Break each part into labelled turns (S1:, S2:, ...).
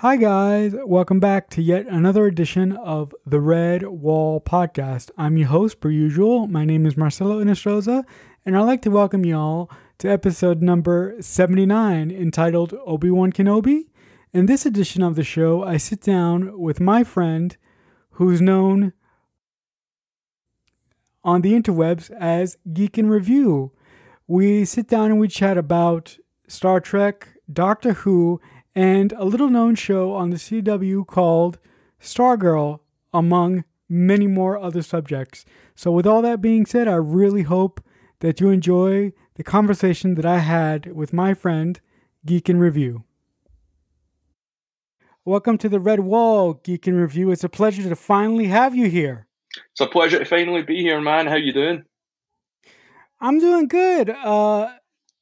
S1: Hi, guys. Welcome back to yet another edition of the Redwall Podcast. I'm your host, per usual. My name is Marcelo Inestroza, and I'd like to welcome y'all to episode number 79 entitled Obi Wan Kenobi. In this edition of the show, I sit down with my friend who's known on the interwebs as Geek in Review. We sit down and we chat about Star Trek, Doctor Who, and a little known show on the CW called Stargirl, among many more other subjects. So, with all that being said, I really hope that you enjoy the conversation that I had with my friend, Geek in Review. Welcome to the Redwall, Geek in Review. It's a pleasure to finally have you here.
S2: It's a pleasure to finally be here, man. How you doing?
S1: I'm doing good. Uh,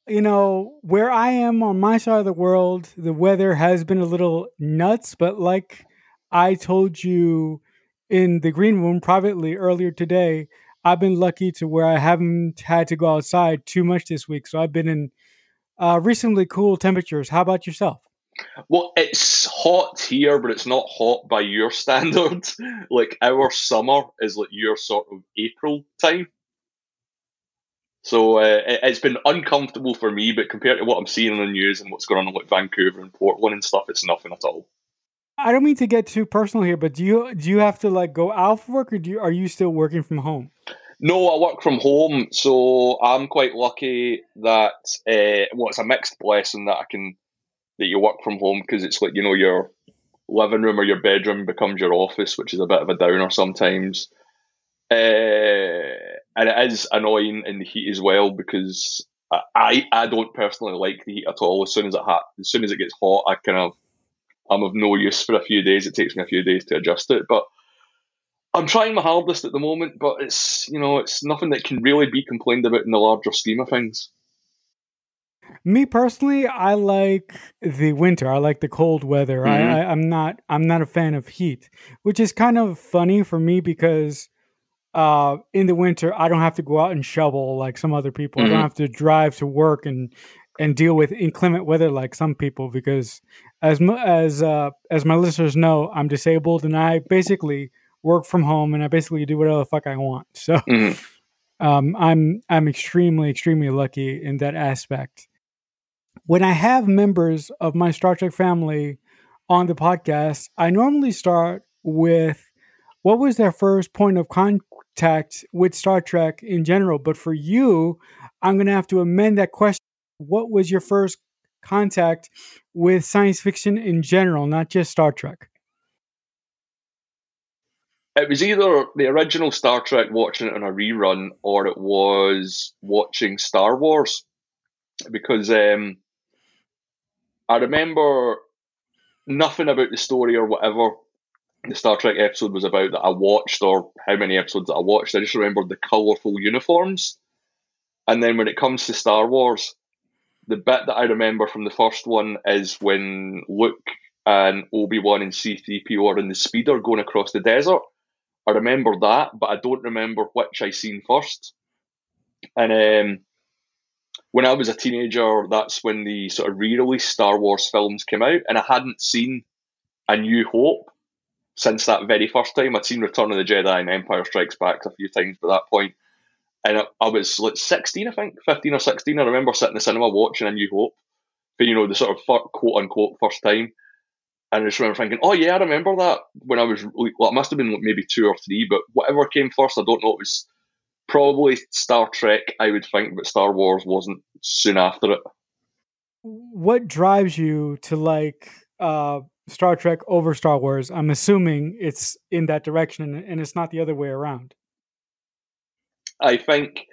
S1: you know, where I am on my side of the world, the weather has been a little nuts, but like I told you in the green room privately earlier today, I've been lucky to where I haven't had to go outside too much this week. So I've been in uh, recently cool temperatures. How about yourself?
S2: Well, it's hot here, but it's not hot by your standards. like our summer is like your sort of April time. So uh, it, has been uncomfortable for me, but compared to what I'm seeing on the news and what's going on in like Vancouver and Portland and stuff, it's nothing at all.
S1: I don't mean to get too personal here, but do you do you have to like go out for work, or do you, are you still working from home?
S2: No, I work from home, so I'm quite lucky that uh, well, it's a mixed blessing that I can that you work from home because it's like you know your living room or your bedroom becomes your office, which is a bit of a downer sometimes. Uh, and it is annoying in the heat as well because I I don't personally like the heat at all. As soon as it ha- as soon as it gets hot, I kind of I'm of no use for a few days. It takes me a few days to adjust it, but I'm trying my hardest at the moment. But it's you know it's nothing that can really be complained about in the larger scheme of things.
S1: Me personally, I like the winter. I like the cold weather. Mm-hmm. I, I, I'm not I'm not a fan of heat, which is kind of funny for me because uh, in the winter, I don't have to go out and shovel like some other people. Mm-hmm. I don't mm-hmm. have to drive to work and and deal with inclement weather like some people because as as uh, as my listeners know, I'm disabled and I basically work from home and I basically do whatever the fuck I want. So mm-hmm. um, I'm I'm extremely extremely lucky in that aspect. When I have members of my Star Trek family on the podcast, I normally start with what was their first point of contact contact with Star Trek in general. But for you, I'm going to have to amend that question. What was your first contact with science fiction in general, not just Star Trek?
S2: It was either the original Star Trek, watching it on a rerun, or it was watching Star Wars. Because um, I remember nothing about the story or whatever the Star Trek episode was about that I watched, or how many episodes that I watched. I just remembered the colourful uniforms. And then when it comes to Star Wars, the bit that I remember from the first one is when Luke and Obi Wan and C3PO are in the speeder going across the desert. I remember that, but I don't remember which I seen first. And um, when I was a teenager, that's when the sort of re-release Star Wars films came out, and I hadn't seen A New Hope since that very first time. I'd seen Return of the Jedi and Empire Strikes Back a few times by that point. And I, I was like 16, I think, 15 or 16. I remember sitting in the cinema watching A New Hope for, you know, the sort of quote unquote first time. And I just remember thinking, oh, yeah, I remember that when I was, well, it must have been maybe two or three, but whatever came first, I don't know. It was probably Star Trek, I would think, but Star Wars wasn't soon after it.
S1: What drives you to like uh, Star Trek over Star Wars. I'm assuming it's in that direction and it's not the other way around.
S2: I think,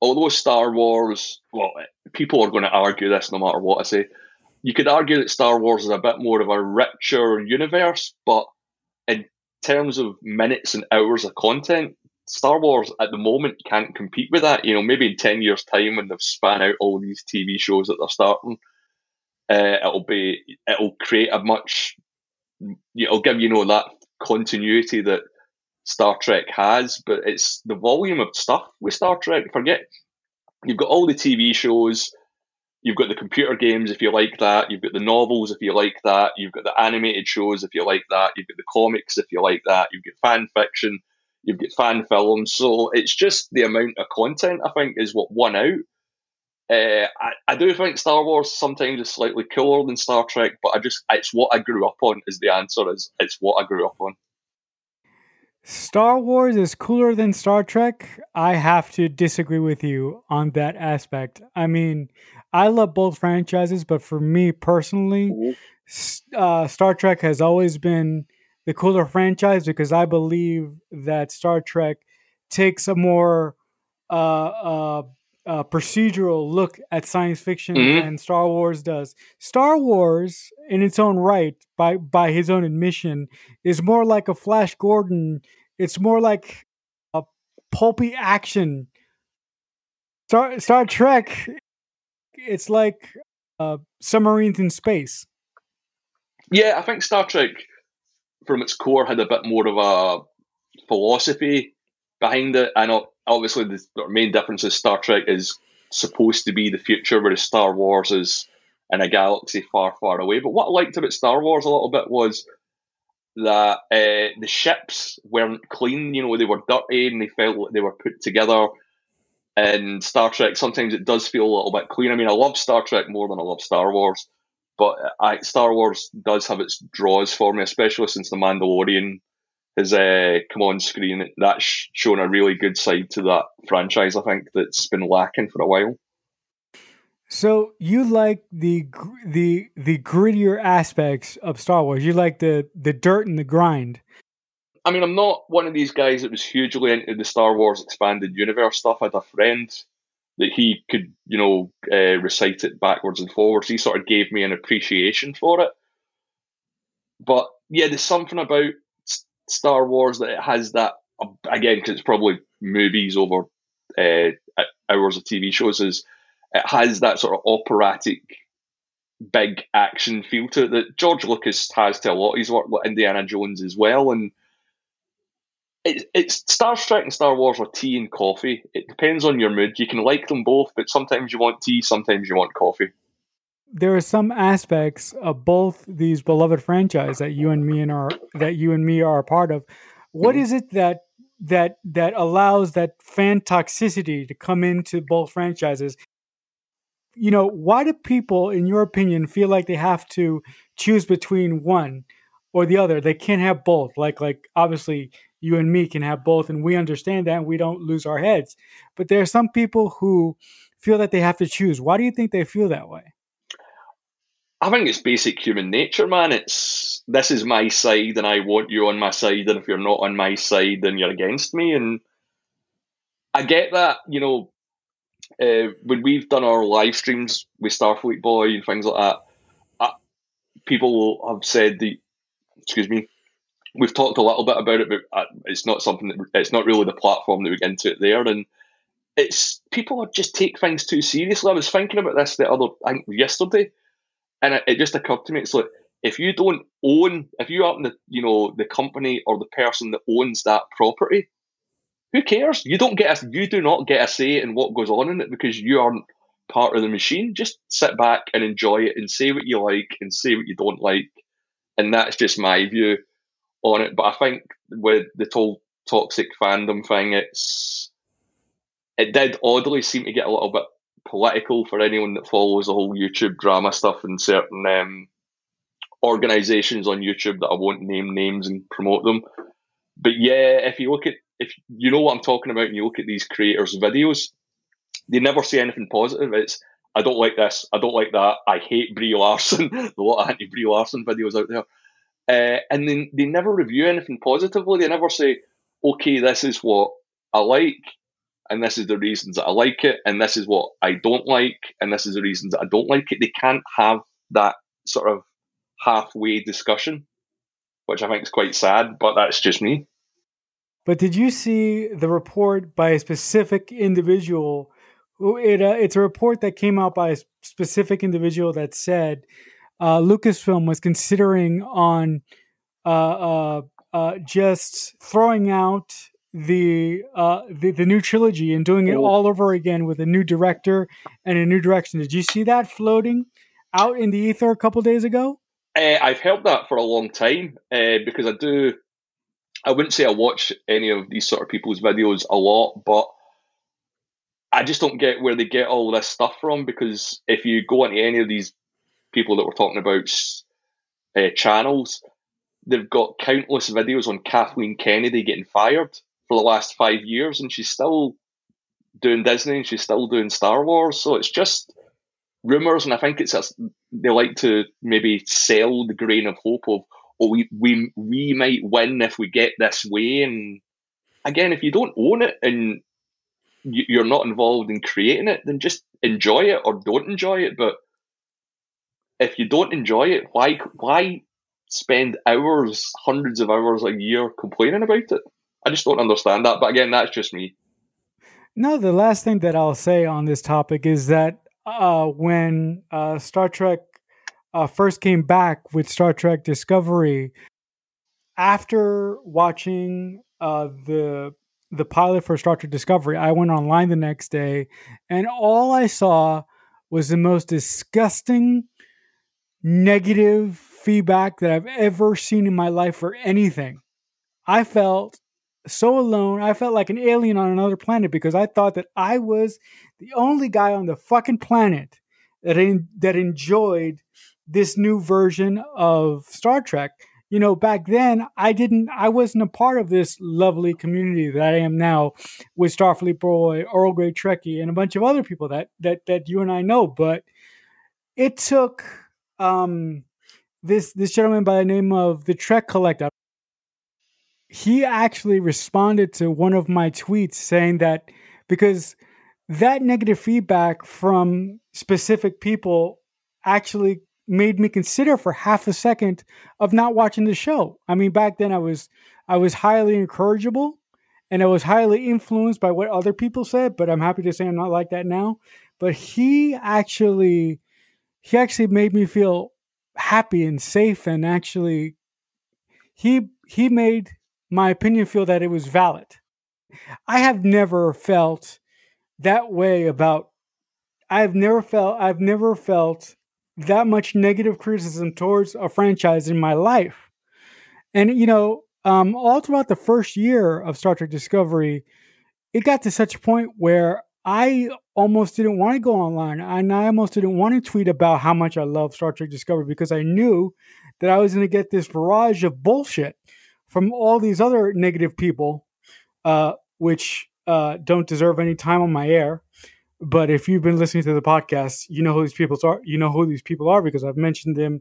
S2: although Star Wars, well, people are going to argue this no matter what I say. You could argue that Star Wars is a bit more of a richer universe, but in terms of minutes and hours of content, Star Wars at the moment can't compete with that. You know, maybe in 10 years' time when they've span out all these TV shows that they're starting, uh, it'll be it'll create a much it'll give you know that continuity that Star Trek has, but it's the volume of stuff with Star Trek. Forget you've got all the TV shows, You've got the computer games if you like that. You've got the novels if you like that. You've got the animated shows if you like that. You've got the comics if you like that. You've got fan fiction. You've got fan films. So it's just the amount of content I think is what won out. Uh, I, I do think Star Wars sometimes is slightly cooler than Star Trek, but I just it's what I grew up on is the answer. Is it's what I grew up on.
S1: Star Wars is cooler than Star Trek. I have to disagree with you on that aspect. I mean, I love both franchises, but for me personally, mm-hmm. uh, Star Trek has always been the cooler franchise because I believe that Star Trek takes a more uh, uh, procedural look at science fiction mm-hmm. than Star Wars does. Star Wars, in its own right, by by his own admission, is more like a Flash Gordon. It's more like a pulpy action. Star Star Trek, it's like uh, submarines in space.
S2: Yeah, I think Star Trek, from its core, had a bit more of a philosophy behind it. I know obviously the, main difference is Star Trek is supposed to be the future, whereas Star Wars is in a galaxy far, far away. But what I liked about Star Wars a little bit was that uh, the ships weren't clean. You know, they were dirty and they felt like they were put together. And Star Trek, sometimes it does feel a little bit clean. I mean, I love Star Trek more than I love Star Wars, but I, Star Wars does have its draws for me, especially since The Mandalorian has uh, come on screen. That's shown a really good side to that franchise. I think that's been lacking for a while.
S1: So you like the the the grittier aspects of Star Wars. You like the the dirt and the grind.
S2: I mean, I'm not one of these guys that was hugely into the Star Wars expanded universe stuff. I had a friend that he could, you know, uh, recite it backwards and forwards. He sort of gave me an appreciation for it. But yeah, there's something about Star Wars that it has that again because it's probably movies over uh, hours of TV shows is it has that sort of operatic big action feel to it that George Lucas has to a lot of his work with Indiana Jones as well and it, it's Star Trek and Star Wars are tea and coffee. It depends on your mood. You can like them both, but sometimes you want tea, sometimes you want coffee
S1: there are some aspects of both these beloved franchise that you and me and are that you and me are a part of. What mm-hmm. it that that that allows that fan toxicity to come into both franchises? You know, why do people, in your opinion, feel like they have to choose between one or the other? They can't have both. Like like obviously you and me can have both, and we understand that and we don't lose our heads. But there are some people who feel that they have to choose. Why do you think they feel that way?
S2: I think it's basic human nature, man. It's this is my side, and I want you on my side, and if you're not on my side, then you're against me. And I get that, you know, uh, when we've done our live streams with Starfleet Boy and things like that, uh, people have said that, excuse me, we've talked a little bit about it, but uh, it's not something that it's not really the platform that we get into it there. And it's people just take things too seriously. I was thinking about this the other, I think yesterday and it, it just occurred to me, it's like if you don't own, if you aren't the you know the company or the person that owns that property, who cares? You don't get a, you do not get a say in what goes on in it because you aren't part of the machine. Just sit back and enjoy it and say what you like and say what you don't like, and that's just my view on it. But I think with the whole toxic fandom thing, it's it did oddly seem to get a little bit political for anyone that follows the whole YouTube drama stuff and certain um, organizations on YouTube that I won't name names and promote them. But yeah, if you look at if you know what I'm talking about and you look at these creators' videos, they never say anything positive. It's I don't like this, I don't like that, I hate Brie Larson. a lot of anti Brie Larson videos out there. Uh, and then they never review anything positively. They never say, okay, this is what I like, and this is the reasons that I like it, and this is what I don't like, and this is the reasons that I don't like it. They can't have that sort of halfway discussion, which I think is quite sad, but that's just me.
S1: But did you see the report by a specific individual? It, uh, it's a report that came out by a specific individual that said uh, Lucasfilm was considering on uh, uh, uh just throwing out the uh the, the new trilogy and doing it oh. all over again with a new director and a new direction. Did you see that floating out in the ether a couple days ago?
S2: Uh, I've held that for a long time uh, because I do. I wouldn't say I watch any of these sort of people's videos a lot, but I just don't get where they get all this stuff from. Because if you go into any of these people that we're talking about uh, channels, they've got countless videos on Kathleen Kennedy getting fired for the last five years, and she's still doing Disney and she's still doing Star Wars. So it's just rumors, and I think it's a, they like to maybe sell the grain of hope of oh we we we might win if we get this way. And again, if you don't own it and you're not involved in creating it, then just enjoy it or don't enjoy it. But if you don't enjoy it, why why spend hours, hundreds of hours a year complaining about it? I just don't understand that. But again, that's just me.
S1: No, the last thing that I'll say on this topic is that uh, when uh, Star Trek uh, first came back with Star Trek Discovery, after watching uh, the the pilot for Star Trek Discovery, I went online the next day, and all I saw was the most disgusting, negative feedback that I've ever seen in my life for anything. I felt so alone. I felt like an alien on another planet because I thought that I was the only guy on the fucking planet that that enjoyed this new version of Star Trek. You know, back then I didn't I wasn't a part of this lovely community that I am now with Starfleet Boy, Earl Grey Trekkie, and a bunch of other people that that that you and I know. But it took um this this gentleman by the name of the Trek Collector he actually responded to one of my tweets saying that because that negative feedback from specific people actually made me consider for half a second of not watching the show. I mean, back then I was I was highly encourageable and I was highly influenced by what other people said, but I'm happy to say I'm not like that now. But he actually he actually made me feel happy and safe and actually he he made my opinion feel that it was valid. I have never felt that way about I've never felt I've never felt that much negative criticism towards a franchise in my life. And you know, um, all throughout the first year of Star Trek Discovery, it got to such a point where I almost didn't want to go online and I almost didn't want to tweet about how much I love Star Trek Discovery because I knew that I was going to get this barrage of bullshit from all these other negative people, uh, which uh, don't deserve any time on my air. But if you've been listening to the podcast, you know who these people are. You know who these people are because I've mentioned them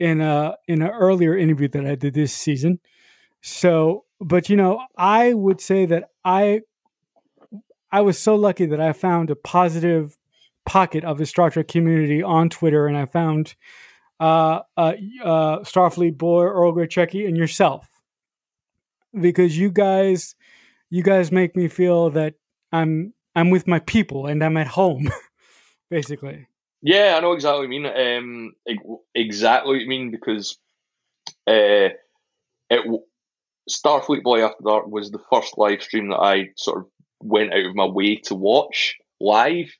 S1: in a in an earlier interview that I did this season. So, but you know, I would say that I I was so lucky that I found a positive pocket of the Star Trek community on Twitter, and I found uh, uh, uh, Starfleet boy Earl Grey Trekkie and yourself because you guys you guys make me feel that I'm I'm with my people and I'm at home, basically.
S2: Yeah, I know exactly what you mean. Um, exactly what you mean because uh, it Starfleet Boy After Dark was the first live stream that I sort of went out of my way to watch live.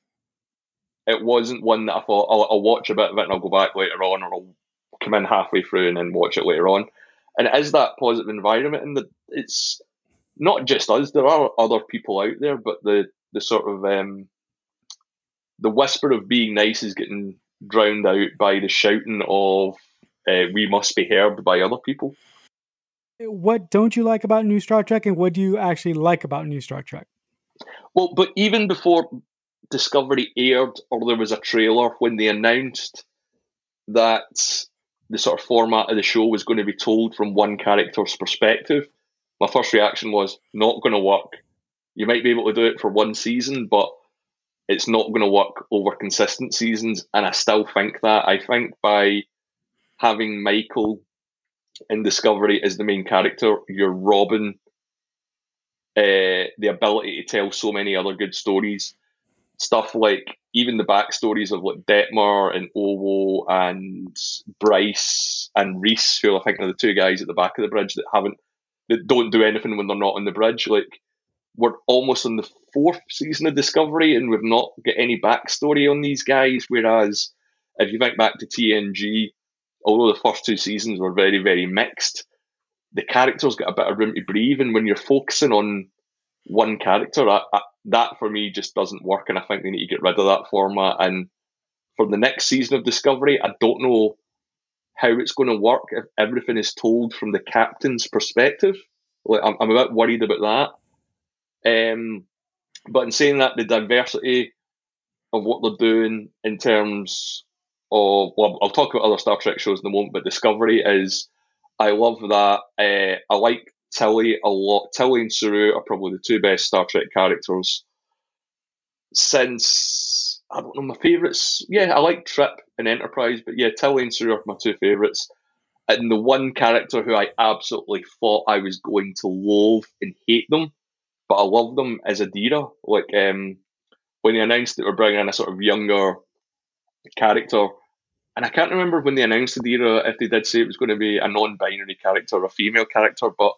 S2: It wasn't one that I thought I'll, I'll watch a bit of it and I'll go back later on, or I'll come in halfway through and then watch it later on and it is that positive environment, and the, it's not just us. There are other people out there, but the the sort of um, the whisper of being nice is getting drowned out by the shouting of uh, "we must be heard" by other people.
S1: What don't you like about New Star Trek, and what do you actually like about New Star Trek?
S2: Well, but even before Discovery aired, or there was a trailer when they announced that the sort of format of the show was going to be told from one character's perspective, my first reaction was not going to work. You might be able to do it for one season, but it's not going to work over consistent seasons. And I still think that. I think by having Michael in Discovery as the main character, you're robbing uh, the ability to tell so many other good stories. Stuff like even the backstories of like Detmer and Owo and Bryce and Rhys, who I think are the two guys at the back of the bridge that haven't that don't do anything when they're not on the bridge. Like we're almost in the fourth season of Discovery, and we've not got any backstory on these guys. Whereas if you think back to TNG, although the first two seasons were very very mixed, the characters got a bit of room to breathe, and when you're focusing on one character, I, I, that for me just doesn't work, and I think they need to get rid of that format. And for the next season of Discovery, I don't know how it's going to work if everything is told from the captain's perspective. Like I'm, I'm a bit worried about that. Um, but in saying that, the diversity of what they're doing in terms of well, I'll talk about other Star Trek shows in a moment, but Discovery is I love that. Uh, I like Tilly a lot. Tilly and Saru are probably the two best Star Trek characters since I don't know my favourites. Yeah, I like Trip and Enterprise, but yeah, Tilly and Saru are my two favourites. And the one character who I absolutely thought I was going to love and hate them, but I love them is Adira. Like um, when they announced that we're bringing in a sort of younger character, and I can't remember when they announced Adira if they did say it was going to be a non-binary character or a female character, but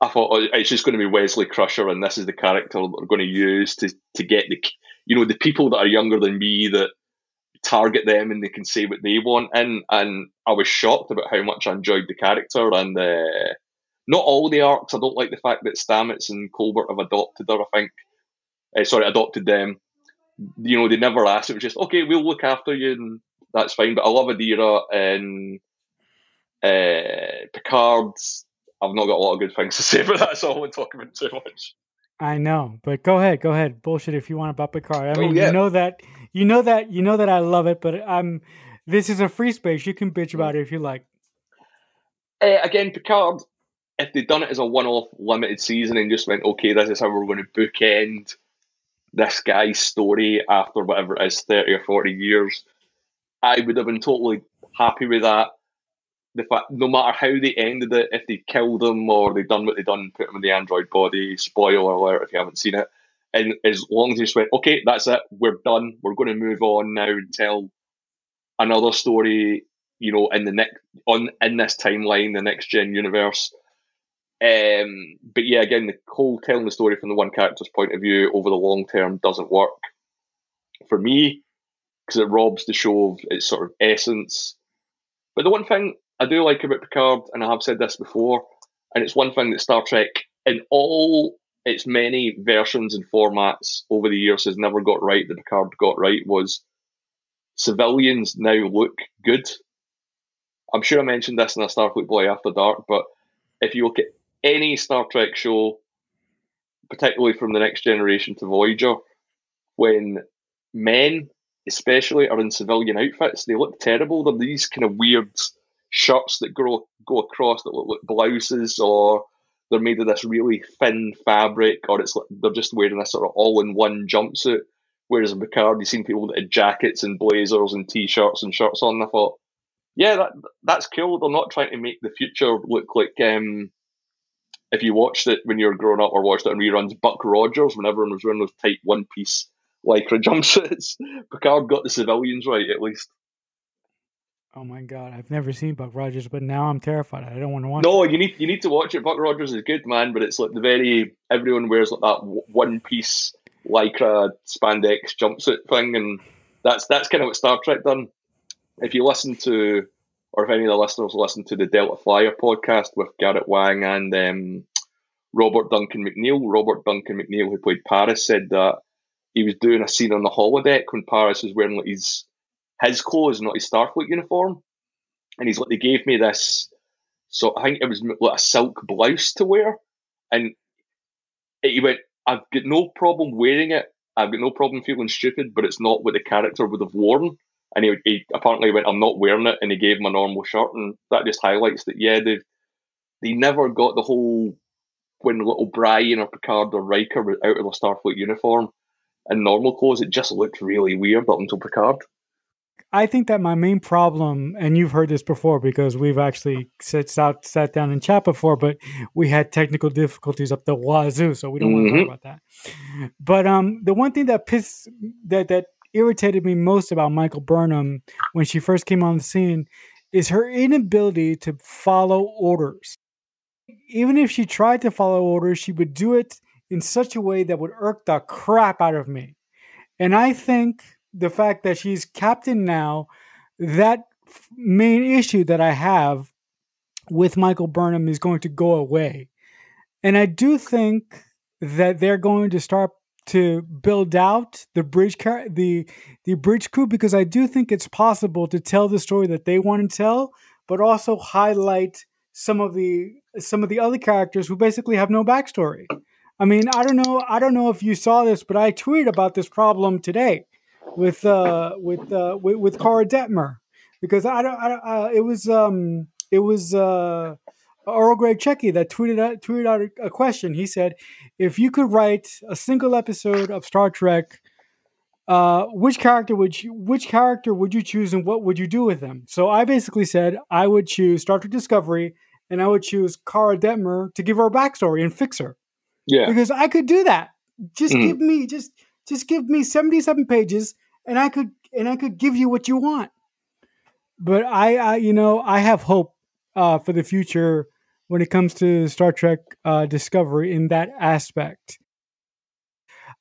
S2: I thought oh, it's just going to be Wesley Crusher, and this is the character that we're going to use to to get the you know the people that are younger than me that target them and they can say what they want. And and I was shocked about how much I enjoyed the character and uh, not all the arcs. I don't like the fact that Stamets and Culber have adopted her. I think uh, sorry, adopted them. You know, they never asked. It was just okay. We'll look after you, and that's fine. But I love Adira and uh, Picard's I've not got a lot of good things to say but that's all we're talking about too much.
S1: I know, but go ahead, go ahead. Bullshit if you want to about Picard. I mean, oh, yeah. you know that, you know that, you know that I love it, but I'm. This is a free space. You can bitch about it if you like.
S2: Uh, again, Picard. If they'd done it as a one-off limited season and just went, okay, this is how we're going to bookend this guy's story after whatever it is, thirty or forty years, I would have been totally happy with that the fact no matter how they ended it, if they killed him or they done what they done, put him in the android body, spoiler alert if you haven't seen it. And as long as they just went, okay, that's it, we're done, we're going to move on now and tell another story, you know, in the next on in this timeline, the next gen universe. Um, but yeah, again, the whole telling the story from the one character's point of view over the long term doesn't work for me because it robs the show of its sort of essence. But the one thing I do like about Picard, and I have said this before, and it's one thing that Star Trek, in all its many versions and formats over the years, has never got right that Picard got right was civilians now look good. I'm sure I mentioned this in a Starfleet Boy After Dark, but if you look at any Star Trek show, particularly from the next generation to Voyager, when men especially are in civilian outfits, they look terrible. They're these kind of weird shirts that go go across that look like blouses, or they're made of this really thin fabric, or it's they're just wearing a sort of all-in-one jumpsuit. Whereas in Picard, you've seen people that had jackets and blazers and t-shirts and shirts on. I thought, yeah, that that's cool. They're not trying to make the future look like um, if you watched it when you were growing up or watched it in reruns, Buck Rogers, when everyone was wearing those tight one piece lycra jumpsuits. Picard got the civilians right, at least.
S1: Oh my god, I've never seen Buck Rogers, but now I'm terrified. I don't want to watch.
S2: No,
S1: it.
S2: you need you need to watch it. Buck Rogers is good, man, but it's like the very everyone wears like that one piece lycra spandex jumpsuit thing, and that's that's kind of what Star Trek done. If you listen to, or if any of the listeners listen to the Delta Flyer podcast with Garrett Wang and um, Robert Duncan McNeil, Robert Duncan McNeil who played Paris, said that he was doing a scene on the holodeck when Paris was wearing like his his clothes, not his Starfleet uniform. And he's like, they gave me this, so I think it was like a silk blouse to wear. And he went, I've got no problem wearing it. I've got no problem feeling stupid, but it's not what the character would have worn. And he, he apparently went, I'm not wearing it. And he gave him a normal shirt. And that just highlights that, yeah, they they never got the whole when little Brian or Picard or Riker were out of the Starfleet uniform and normal clothes, it just looked really weird up until Picard.
S1: I think that my main problem, and you've heard this before because we've actually sat, sat, sat down and chat before, but we had technical difficulties up the wazoo, so we don't mm-hmm. want to talk about that. But um, the one thing that pissed that that irritated me most about Michael Burnham when she first came on the scene is her inability to follow orders. even if she tried to follow orders, she would do it in such a way that would irk the crap out of me. And I think the fact that she's captain now, that main issue that I have with Michael Burnham is going to go away. And I do think that they're going to start to build out the bridge car- the the bridge crew because I do think it's possible to tell the story that they want to tell, but also highlight some of the some of the other characters who basically have no backstory. I mean, I don't know, I don't know if you saw this, but I tweeted about this problem today with uh with uh with, with Cara Detmer because I don't, I don't uh, it was um it was uh Earl Grey Trekkie that tweeted out, tweeted out a, a question. He said, "If you could write a single episode of Star Trek, uh, which character would you which character would you choose, and what would you do with them?" So I basically said I would choose Star Trek Discovery, and I would choose Cara Detmer to give her a backstory and fix her.
S2: Yeah,
S1: because I could do that. Just mm. give me just just give me seventy seven pages, and I could and I could give you what you want. But I, I you know, I have hope uh, for the future when it comes to Star Trek uh, Discovery in that aspect.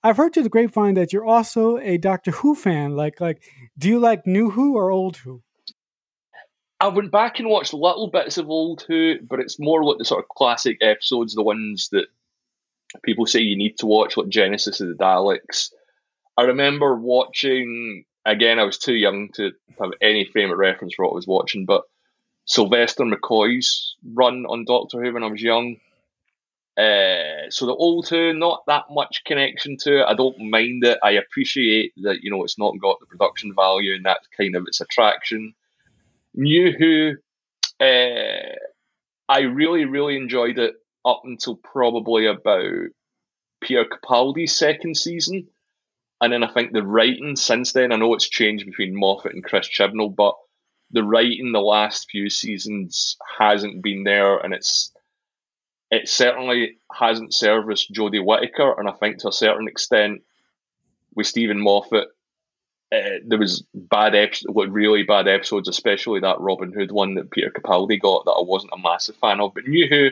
S1: I've heard through the grapevine that you're also a Doctor Who fan. Like, like, do you like new Who or old Who?
S2: I went back and watched little bits of old Who, but it's more like the sort of classic episodes, the ones that people say you need to watch, like Genesis of the Daleks. I remember watching again. I was too young to have any frame of reference for what I was watching, but Sylvester McCoy's run on Doctor Who when I was young. Uh, so the old Who, not that much connection to it. I don't mind it. I appreciate that you know it's not got the production value and that's kind of its attraction. New Who, uh, I really really enjoyed it up until probably about Peter Capaldi's second season, and then I think the writing since then. I know it's changed between Moffat and Chris Chibnall, but the writing the last few seasons hasn't been there, and it's it certainly hasn't serviced Jodie Whittaker, and I think to a certain extent with Steven Moffat, uh, there was bad episodes, like really bad episodes, especially that Robin Hood one that Peter Capaldi got that I wasn't a massive fan of. But New Who,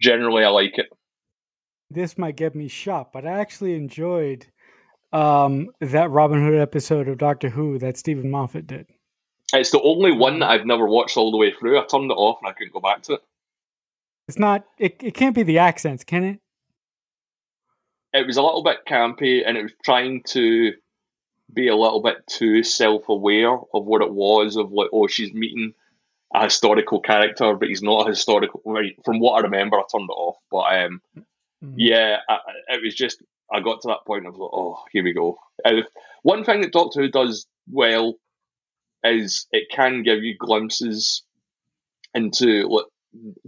S2: generally, I like it.
S1: This might get me shot, but I actually enjoyed um, that Robin Hood episode of Doctor Who that Steven Moffat did.
S2: It's the only one that I've never watched all the way through. I turned it off and I couldn't go back to it.
S1: It's not. It, it can't be the accents, can it?
S2: It was a little bit campy, and it was trying to be a little bit too self-aware of what it was. Of like, oh, she's meeting a historical character, but he's not a historical. Right, from what I remember, I turned it off. But um, mm-hmm. yeah, I, it was just. I got to that point of like, oh, here we go. And one thing that Doctor Who does well is it can give you glimpses into what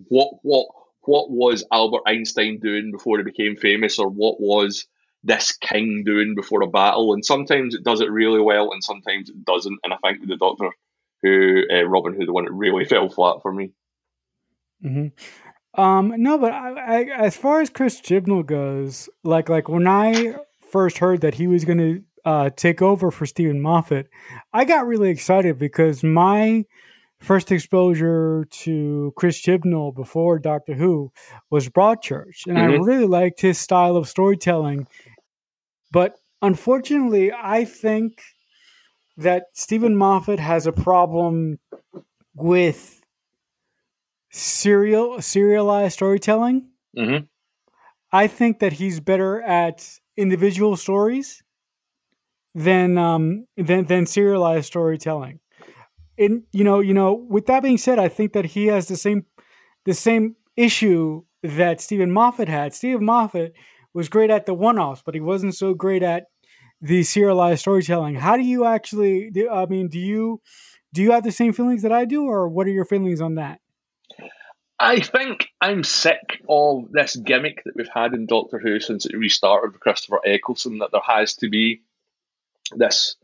S2: what what what was Albert Einstein doing before he became famous, or what was this king doing before a battle. And sometimes it does it really well, and sometimes it doesn't. And I think the Doctor Who, uh, Robin Who, the one that really fell flat for me.
S1: Mm-hmm. Um, no, but I, I, as far as Chris Chibnall goes, like like when I first heard that he was going to uh, take over for Steven Moffat, I got really excited because my first exposure to Chris Chibnall before Doctor Who was Broadchurch, and mm-hmm. I really liked his style of storytelling. But unfortunately, I think that Steven Moffat has a problem with serial serialized storytelling.
S2: Mm-hmm.
S1: I think that he's better at individual stories than um than than serialized storytelling. And you know, you know, with that being said, I think that he has the same the same issue that Steven Moffat had. Steven Moffat was great at the one-offs, but he wasn't so great at the serialized storytelling. How do you actually? Do, I mean, do you do you have the same feelings that I do, or what are your feelings on that?
S2: I think I'm sick of this gimmick that we've had in Doctor Who since it restarted with Christopher Eccleston. That there has to be this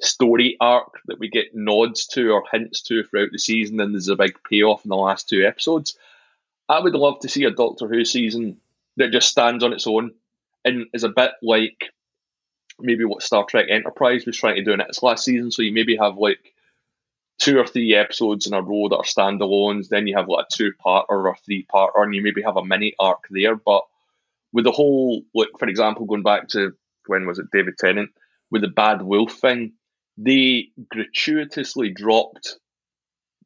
S2: story arc that we get nods to or hints to throughout the season, and there's a big payoff in the last two episodes. I would love to see a Doctor Who season that just stands on its own and is a bit like maybe what Star Trek Enterprise was trying to do in its last season. So you maybe have like two or three episodes in a row that are standalones. Then you have like a two part or a three part, and you maybe have a mini arc there. But with the whole, like for example, going back to when was it David Tennant with the Bad Wolf thing, they gratuitously dropped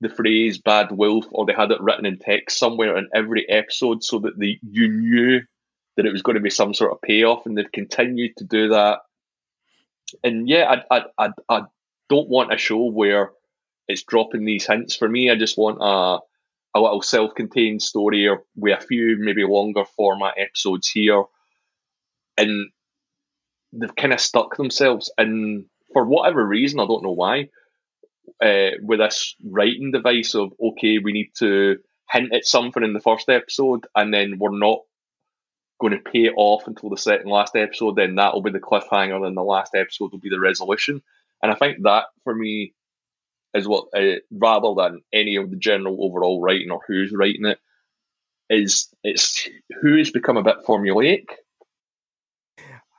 S2: the phrase "bad wolf" or they had it written in text somewhere in every episode, so that they you knew that it was going to be some sort of payoff, and they've continued to do that. And yeah, I I I, I don't want a show where it's dropping these hints. For me, I just want a a little self-contained story or with a few maybe longer format episodes here, and they've kind of stuck themselves And for whatever reason. I don't know why. Uh, with this writing device of okay, we need to hint at something in the first episode, and then we're not going to pay it off until the second last episode. Then that'll be the cliffhanger, and the last episode will be the resolution. And I think that for me is what uh, rather than any of the general overall writing or who's writing it is it's who has become a bit formulaic.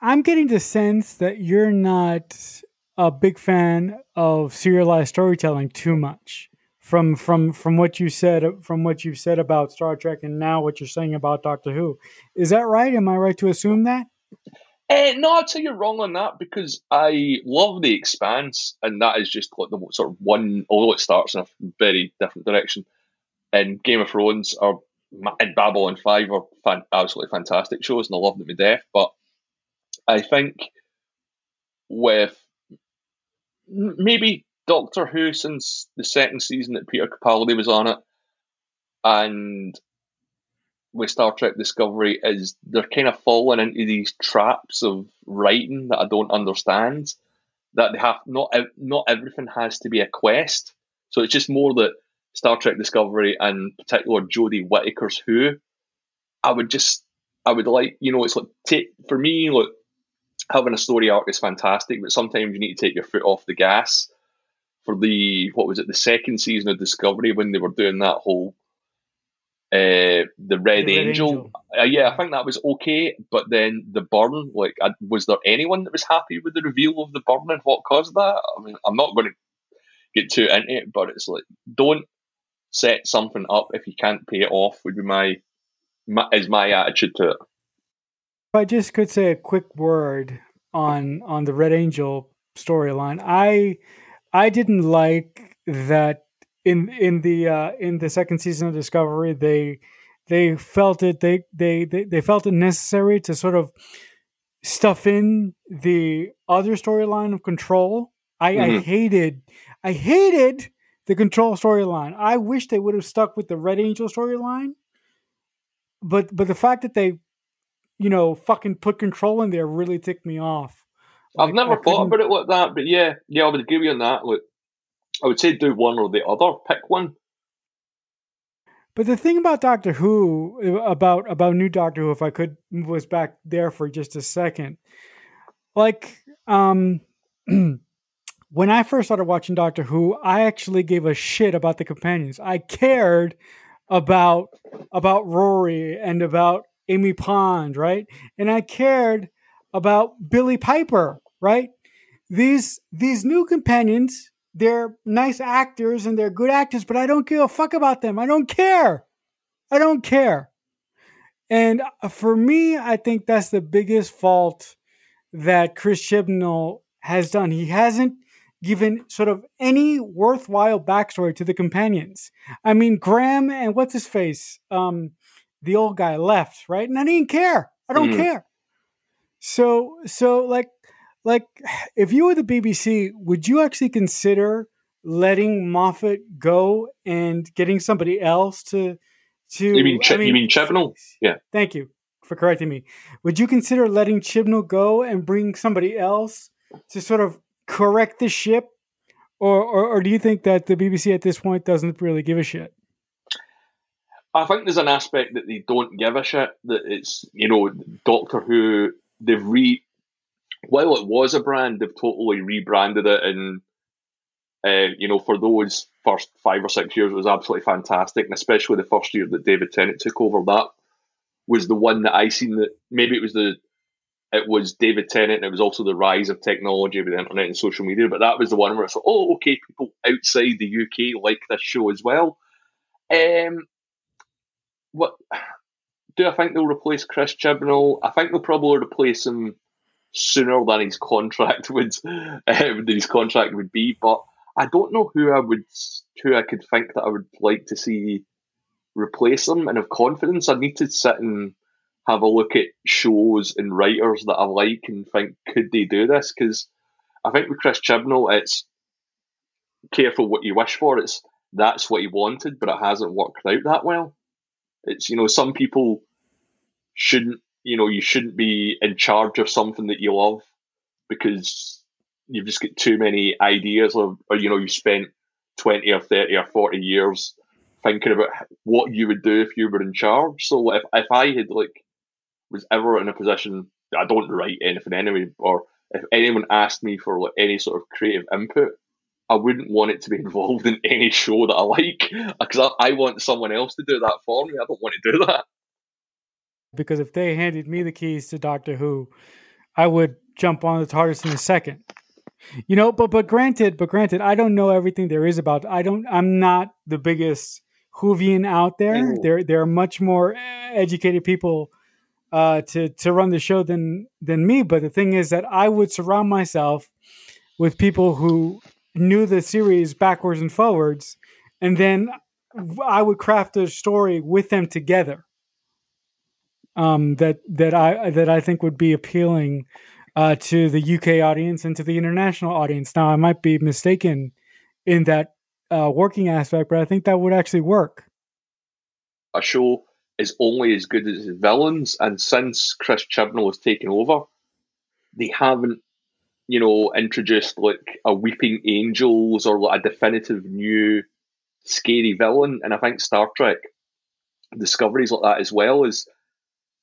S1: I'm getting the sense that you're not a big fan of serialized storytelling too much from from from what you said from what you've said about Star Trek and now what you're saying about Doctor Who. Is that right? Am I right to assume that?
S2: Uh, no, I'd say you're wrong on that because I love The Expanse, and that is just like the sort of one, although it starts in a very different direction. And Game of Thrones are and Babylon 5 are fan, absolutely fantastic shows, and I love them to death. But I think with maybe Doctor Who since the second season that Peter Capaldi was on it, and with Star Trek Discovery is they're kind of falling into these traps of writing that I don't understand. That they have not not everything has to be a quest. So it's just more that Star Trek Discovery and particular Jodie Whittaker's Who, I would just I would like you know it's like take for me look having a story arc is fantastic, but sometimes you need to take your foot off the gas. For the what was it the second season of Discovery when they were doing that whole uh, the Red, the Angel. Angel. Uh, yeah, I think that was okay, but then the burn, like, uh, was there anyone that was happy with the reveal of the burn and what caused that? I mean, I'm not going to get too into it, but it's like, don't set something up if you can't pay it off. Would be my, my is my attitude to it.
S1: If I just could say a quick word on on the Red Angel storyline, I I didn't like that in in the uh, in the second season of Discovery, they they felt it they, they they they felt it necessary to sort of stuff in the other storyline of Control. I, mm-hmm. I hated I hated the Control storyline. I wish they would have stuck with the Red Angel storyline. But but the fact that they, you know, fucking put Control in there really ticked me off.
S2: Like, I've never thought about it like that, but yeah, yeah, I would agree on that. Look, I would say do one or the other. Pick one.
S1: But the thing about Doctor Who, about about new Doctor Who, if I could was back there for just a second, like um, when I first started watching Doctor Who, I actually gave a shit about the companions. I cared about about Rory and about Amy Pond, right? And I cared about Billie Piper, right? These these new companions they're nice actors and they're good actors, but I don't give a fuck about them. I don't care. I don't care. And uh, for me, I think that's the biggest fault that Chris Chibnall has done. He hasn't given sort of any worthwhile backstory to the companions. I mean, Graham and what's his face, um, the old guy left, right? And I didn't care. I don't mm-hmm. care. So, so like like if you were the BBC, would you actually consider letting Moffat go and getting somebody else to to
S2: You mean Ch- I mean, you mean Chibnall? Yeah.
S1: Thank you for correcting me. Would you consider letting Chibnall go and bring somebody else to sort of correct the ship? Or, or, or do you think that the BBC at this point doesn't really give a shit?
S2: I think there's an aspect that they don't give a shit. That it's you know Doctor Who they've re while it was a brand, they've totally rebranded it, and uh, you know, for those first five or six years, it was absolutely fantastic, and especially the first year that David Tennant took over, that was the one that I seen that maybe it was the it was David Tennant, and it was also the rise of technology with the internet and social media. But that was the one where it's like, oh, okay, people outside the UK like this show as well. Um, what do I think they'll replace Chris Chibnall? I think they'll probably replace him sooner than his contract would um, than his contract would be. But I don't know who I would who I could think that I would like to see replace him and have confidence. I need to sit and have a look at shows and writers that I like and think could they do this? Because I think with Chris Chibnall, it's careful what you wish for. It's that's what he wanted, but it hasn't worked out that well. It's you know some people shouldn't you know you shouldn't be in charge of something that you love because you've just got too many ideas of or you know you spent 20 or 30 or 40 years thinking about what you would do if you were in charge so if, if i had like was ever in a position I don't write anything anyway, or if anyone asked me for like any sort of creative input, I wouldn't want it to be involved in any show that I like because I, I, want someone else to do that for me. I don't want to do that.
S1: Because if they handed me the keys to Doctor Who, I would jump on the TARDIS in a second. You know, but but granted, but granted, I don't know everything there is about. I don't. I'm not the biggest Whovian out there. There there are much more educated people uh, to to run the show than than me. But the thing is that I would surround myself with people who knew the series backwards and forwards, and then I would craft a story with them together. Um, that that I that I think would be appealing uh, to the UK audience and to the international audience. Now, I might be mistaken in that uh, working aspect, but I think that would actually work.
S2: A show is only as good as his villains. And since Chris Chibnall has taken over, they haven't, you know, introduced like a weeping angels or like a definitive new scary villain. And I think Star Trek discoveries like that as well is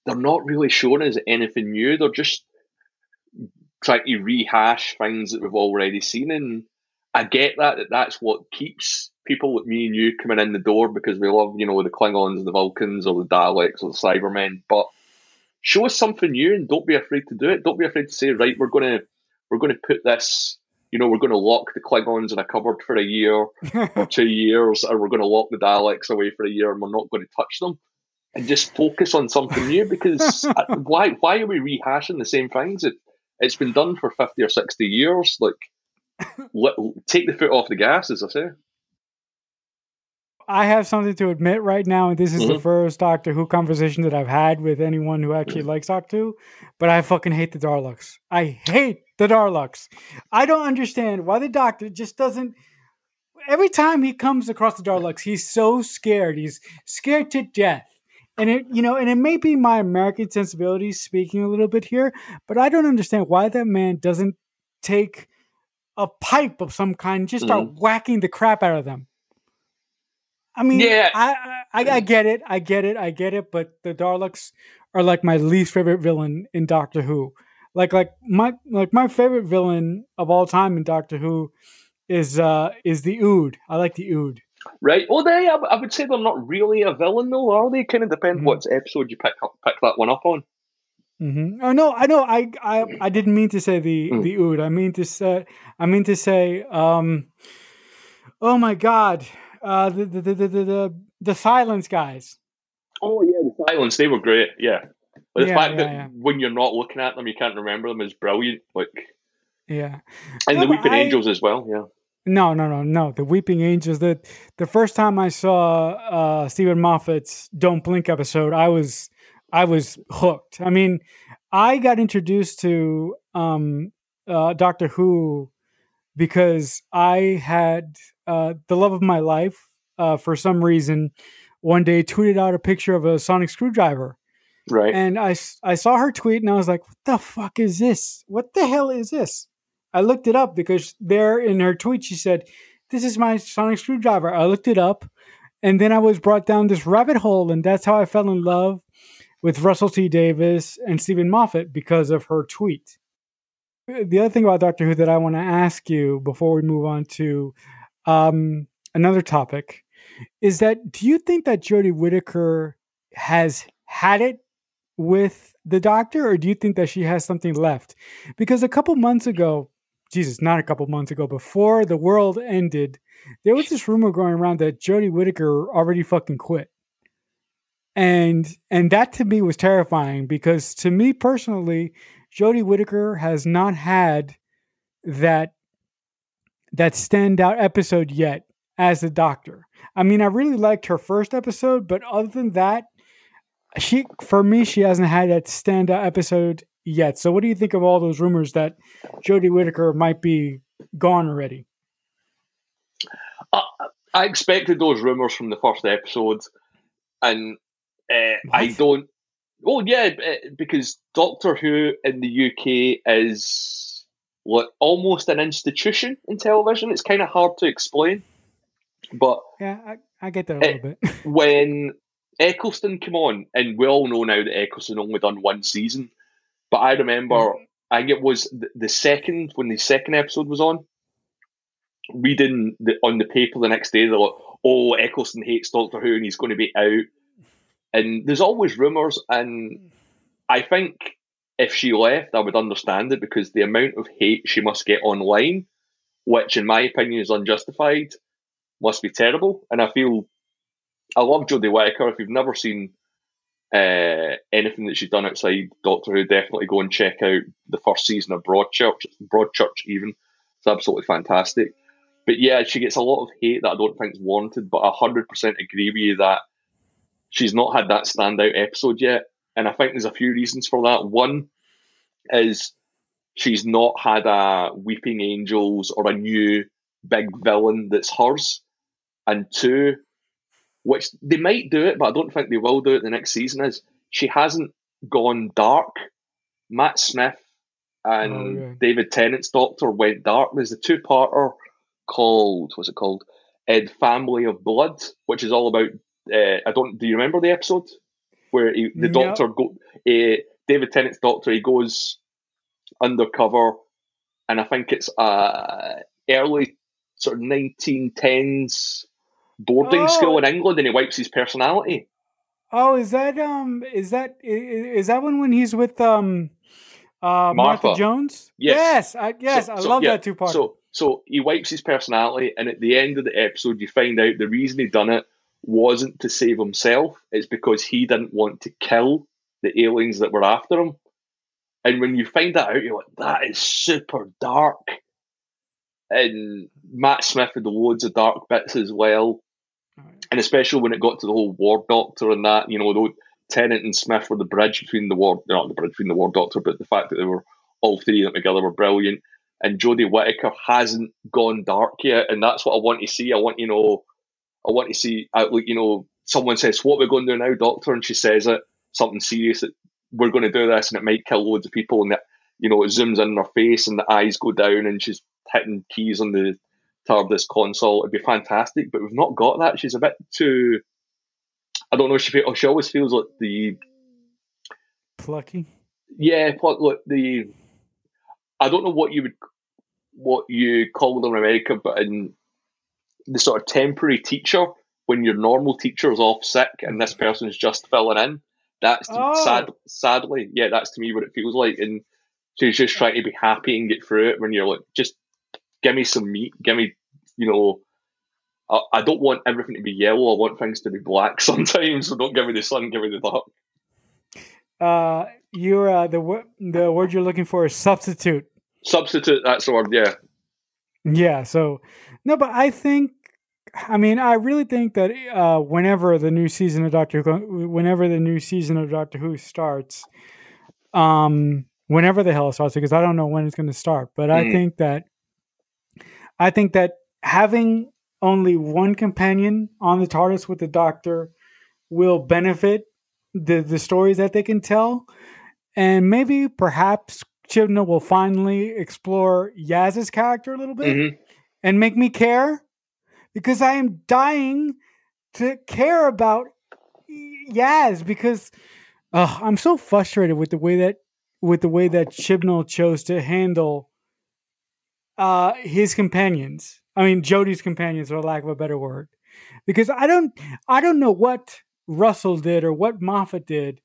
S2: they're not really shown as anything new. They're just trying to rehash things that we've already seen. And I get that, that that's what keeps people like me and you coming in the door because we love, you know, the Klingons, and the Vulcans, or the Daleks, or the Cybermen. But show us something new and don't be afraid to do it. Don't be afraid to say, right, we're gonna we're gonna put this, you know, we're gonna lock the Klingons in a cupboard for a year or two years, or we're gonna lock the Daleks away for a year and we're not going to touch them. And just focus on something new because why why are we rehashing the same things? It it's been done for fifty or sixty years. Like, let, take the foot off the gas, as I say.
S1: I have something to admit right now, and this is mm-hmm. the first Doctor Who conversation that I've had with anyone who actually likes Doctor Who. But I fucking hate the Daleks. I hate the Daleks. I don't understand why the Doctor just doesn't. Every time he comes across the Daleks, he's so scared. He's scared to death. And it, you know, and it may be my American sensibilities speaking a little bit here, but I don't understand why that man doesn't take a pipe of some kind, just start mm-hmm. whacking the crap out of them. I mean, yeah, I, I, I get it, I get it, I get it. But the Daleks are like my least favorite villain in Doctor Who. Like, like my like my favorite villain of all time in Doctor Who is uh is the Ood. I like the Ood.
S2: Right. Well, they I, I would say they're not really a villain though, are they? Kind of depends mm-hmm. what episode you pick up, pick that one up on.
S1: Mm-hmm. Oh no, I know. I, I I didn't mean to say the mm. the Ood. I mean to say I mean to say. um Oh my God uh, the, the, the, the, the, the silence guys.
S2: Oh yeah, the silence. They were great. Yeah. But the yeah, fact yeah, that yeah. when you're not looking at them, you can't remember them is brilliant. Like,
S1: yeah,
S2: and no, the Weeping I, Angels as well. Yeah.
S1: No, no, no, no. The Weeping Angels. The the first time I saw uh, Steven Moffat's Don't Blink episode, I was I was hooked. I mean, I got introduced to um, uh, Doctor Who because I had uh, the love of my life uh, for some reason one day tweeted out a picture of a sonic screwdriver.
S2: Right.
S1: And I, I saw her tweet and I was like, what the fuck is this? What the hell is this? I looked it up because there in her tweet she said, This is my sonic screwdriver. I looked it up and then I was brought down this rabbit hole and that's how I fell in love with Russell T Davies and Steven Moffat because of her tweet. The other thing about Doctor Who that I want to ask you before we move on to um, another topic is that do you think that Jodie Whittaker has had it with the doctor, or do you think that she has something left? Because a couple months ago, Jesus, not a couple months ago, before the world ended, there was this rumor going around that Jodie Whittaker already fucking quit. And and that to me was terrifying because to me personally, Jodie Whittaker has not had that that standout episode yet as the doctor. I mean, I really liked her first episode, but other than that, she for me she hasn't had that standout episode yet. So, what do you think of all those rumors that Jodie Whittaker might be gone already?
S2: I, I expected those rumors from the first episode, and uh, I don't. Oh yeah, eh, because Doctor Who in the UK is like almost an institution in television. It's kind of hard to explain, but
S1: yeah, I, I get that a little bit.
S2: when Eccleston came on, and we all know now that Eccleston only done one season, but I remember, mm. I think it was the, the second when the second episode was on. Reading the, on the paper the next day, they're like, "Oh, Eccleston hates Doctor Who and he's going to be out." And there's always rumours, and I think if she left, I would understand it because the amount of hate she must get online, which in my opinion is unjustified, must be terrible. And I feel I love Jodie Whittaker. If you've never seen uh, anything that she's done outside Doctor Who, definitely go and check out the first season of Broadchurch. Broadchurch, even it's absolutely fantastic. But yeah, she gets a lot of hate that I don't think is warranted. But I hundred percent agree with you that she's not had that standout episode yet, and I think there's a few reasons for that. One is she's not had a Weeping Angels or a new big villain that's hers, and two, which they might do it, but I don't think they will do it the next season, is she hasn't gone dark. Matt Smith and oh, yeah. David Tennant's Doctor went dark. There's a two parter called, what's it called? Ed Family of Blood, which is all about. Uh, I don't. Do you remember the episode where he, the Doctor go? Uh, David Tennant's Doctor he goes undercover, and I think it's uh early sort of 1910s boarding oh. school in England, and he wipes his personality.
S1: Oh, is that um? Is that is that one when he's with um, uh, Martha, Martha Jones? Yes, yes, I, yes, so, I so, love yeah, that two part.
S2: So, so he wipes his personality, and at the end of the episode, you find out the reason he done it wasn't to save himself; it's because he didn't want to kill the aliens that were after him. And when you find that out, you're like, that is super dark. And Matt Smith had loads of dark bits as well and especially when it got to the whole War Doctor and that, you know, though Tennant and Smith were the bridge between the War, not the bridge between the War Doctor, but the fact that they were all three of them together were brilliant. And Jodie Whittaker hasn't gone dark yet, and that's what I want to see. I want you know, I want to see, uh, like you know, someone says, "What we're going to do now, Doctor?" and she says it something serious that we're going to do this, and it might kill loads of people, and that you know, it zooms in on her face, and the eyes go down, and she's hitting keys on the TARDIS console. It'd be fantastic, but we've not got that. She's a bit too. I don't know. She she always feels like the
S1: plucky.
S2: Yeah, pluck. Look, the I don't know what you would what you call them in America, but in the sort of temporary teacher when your normal teacher is off sick and this person's just filling in. That's oh. sad. Sadly, yeah, that's to me what it feels like, and she's just trying to be happy and get through it. When you're like, just give me some meat, give me, you know, I, I don't want everything to be yellow. I want things to be black sometimes. So don't give me the sun, give me the dark.
S1: Uh, you're uh, the the word you're looking for is substitute.
S2: Substitute. That's the word. Yeah.
S1: Yeah. So no, but I think. I mean, I really think that uh, whenever the new season of Doctor Who, whenever the new season of Doctor Who starts, um, whenever the hell it starts, because I don't know when it's going to start, but mm. I think that I think that having only one companion on the TARDIS with the Doctor will benefit the the stories that they can tell, and maybe perhaps Chibnall will finally explore Yaz's character a little bit mm-hmm. and make me care because I am dying to care about Yaz because uh, I'm so frustrated with the way that with the way that Chibnall chose to handle uh, his companions. I mean, Jodie's companions, for lack of a better word, because I don't, I don't know what Russell did or what Moffat did,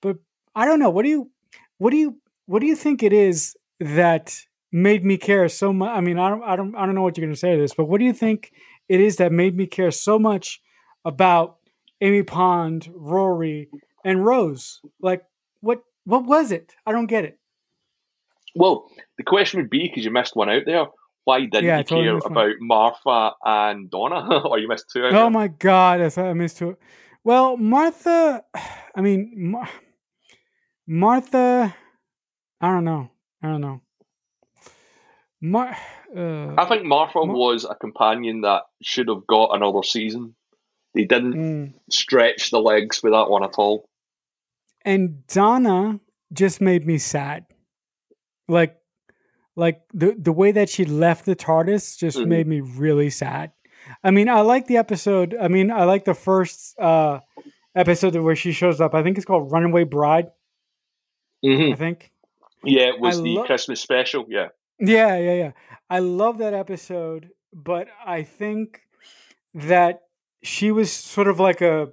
S1: but I don't know. What do you what do you what do you think it is that made me care so much? I mean, I don't I don't I don't know what you're going to say to this, but what do you think it is that made me care so much about Amy Pond, Rory, and Rose? Like what what was it? I don't get it.
S2: Well, the question would be because you missed one out there. Why didn't yeah, you totally care about Martha and Donna? or you missed two out
S1: Oh
S2: there?
S1: my god, I thought I missed two. Well, Martha, I mean, Mar- Martha, I don't know. I don't know. Mar- uh,
S2: I think Martha Mar- was a companion that should have got another season. They didn't mm. stretch the legs with that one at all.
S1: And Donna just made me sad. Like like the the way that she left the TARDIS just mm-hmm. made me really sad. I mean, I like the episode. I mean, I like the first uh episode where she shows up. I think it's called Runaway Bride.
S2: Mm-hmm.
S1: I think.
S2: Yeah, it was I the lo- Christmas special. Yeah.
S1: Yeah, yeah, yeah. I love that episode, but I think that she was sort of like a